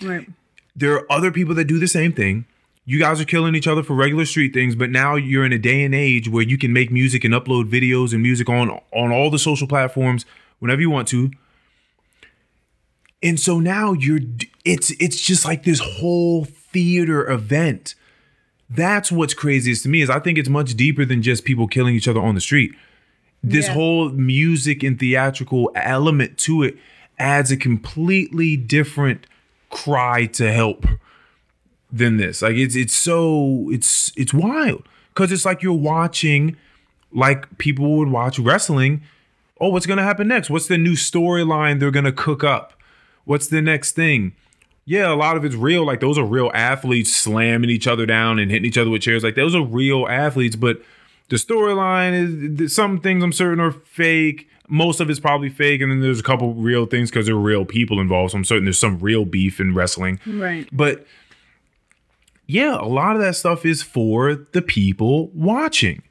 Right. There are other people that do the same thing. You guys are killing each other for regular street things, but now you're in a day and age where you can make music and upload videos and music on on all the social platforms whenever you want to. And so now you're it's it's just like this whole theater event. That's what's craziest to me is I think it's much deeper than just people killing each other on the street. This Yeah. whole music and theatrical element to it adds a completely different cry to help than this. Like it's it's so it's it's wild because it's like you're watching like people would watch wrestling oh, what's gonna happen next? What's the new storyline they're gonna cook up? What's the next thing? Yeah, a lot of it's real. Like those are real athletes slamming each other down and hitting each other with chairs. Like those are real athletes, but the storyline is some things I'm certain are fake. Most of it's probably fake, and then there's a couple real things because there are real people involved. So I'm certain there's some real beef in wrestling. Right. But yeah, a lot of that stuff is for the people watching.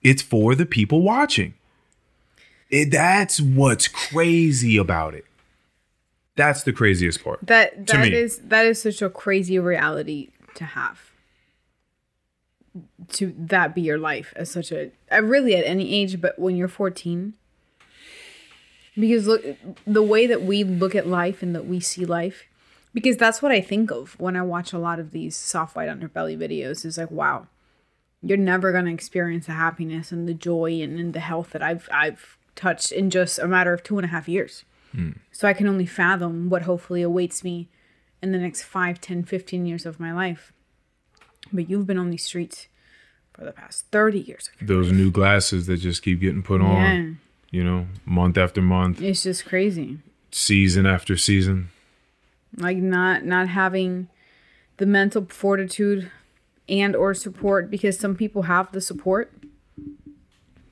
It's for the people watching. It, that's what's crazy about it. That's the craziest part. That that is that is such a crazy reality to have. To that be your life as such a really at any age, but when you're 14. Because look the way that we look at life and that we see life, because that's what I think of when I watch a lot of these soft white underbelly videos is like, wow, you're never gonna experience the happiness and the joy and, and the health that I've I've touched in just a matter of two and a half years. Hmm. So I can only fathom what hopefully awaits me in the next 5, 10, 15 years of my life. But you've been on these streets for the past 30 years. Those new glasses that just keep getting put on, Yeah. you know, month after month, It's just crazy. season after season. Like not not having the mental fortitude and or support because some people have the support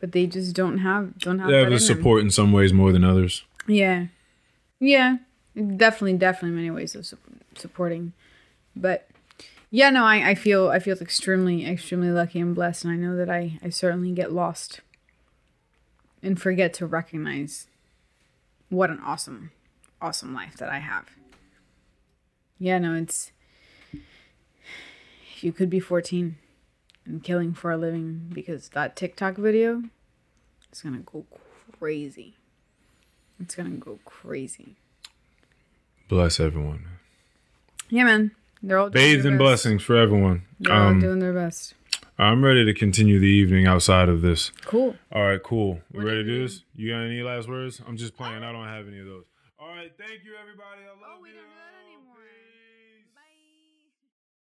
but they just don't have don't have They have the in them. support in some ways more than others. Yeah. Yeah. Definitely, definitely many ways of su- supporting. But yeah, no, I, I feel I feel extremely, extremely lucky and blessed and I know that I, I certainly get lost and forget to recognize what an awesome, awesome life that I have. Yeah, no, it's you could be 14 and killing for a living because that TikTok video is gonna go crazy. It's gonna go crazy. Bless everyone. Yeah, man. They're all doing Bathed their in best. blessings for everyone. They're all Um, doing their best. I'm ready to continue the evening outside of this. Cool. All right, cool. We ready do to you do this? You got any last words? I'm just playing. I don't have any of those. All right, thank you, everybody. I love you.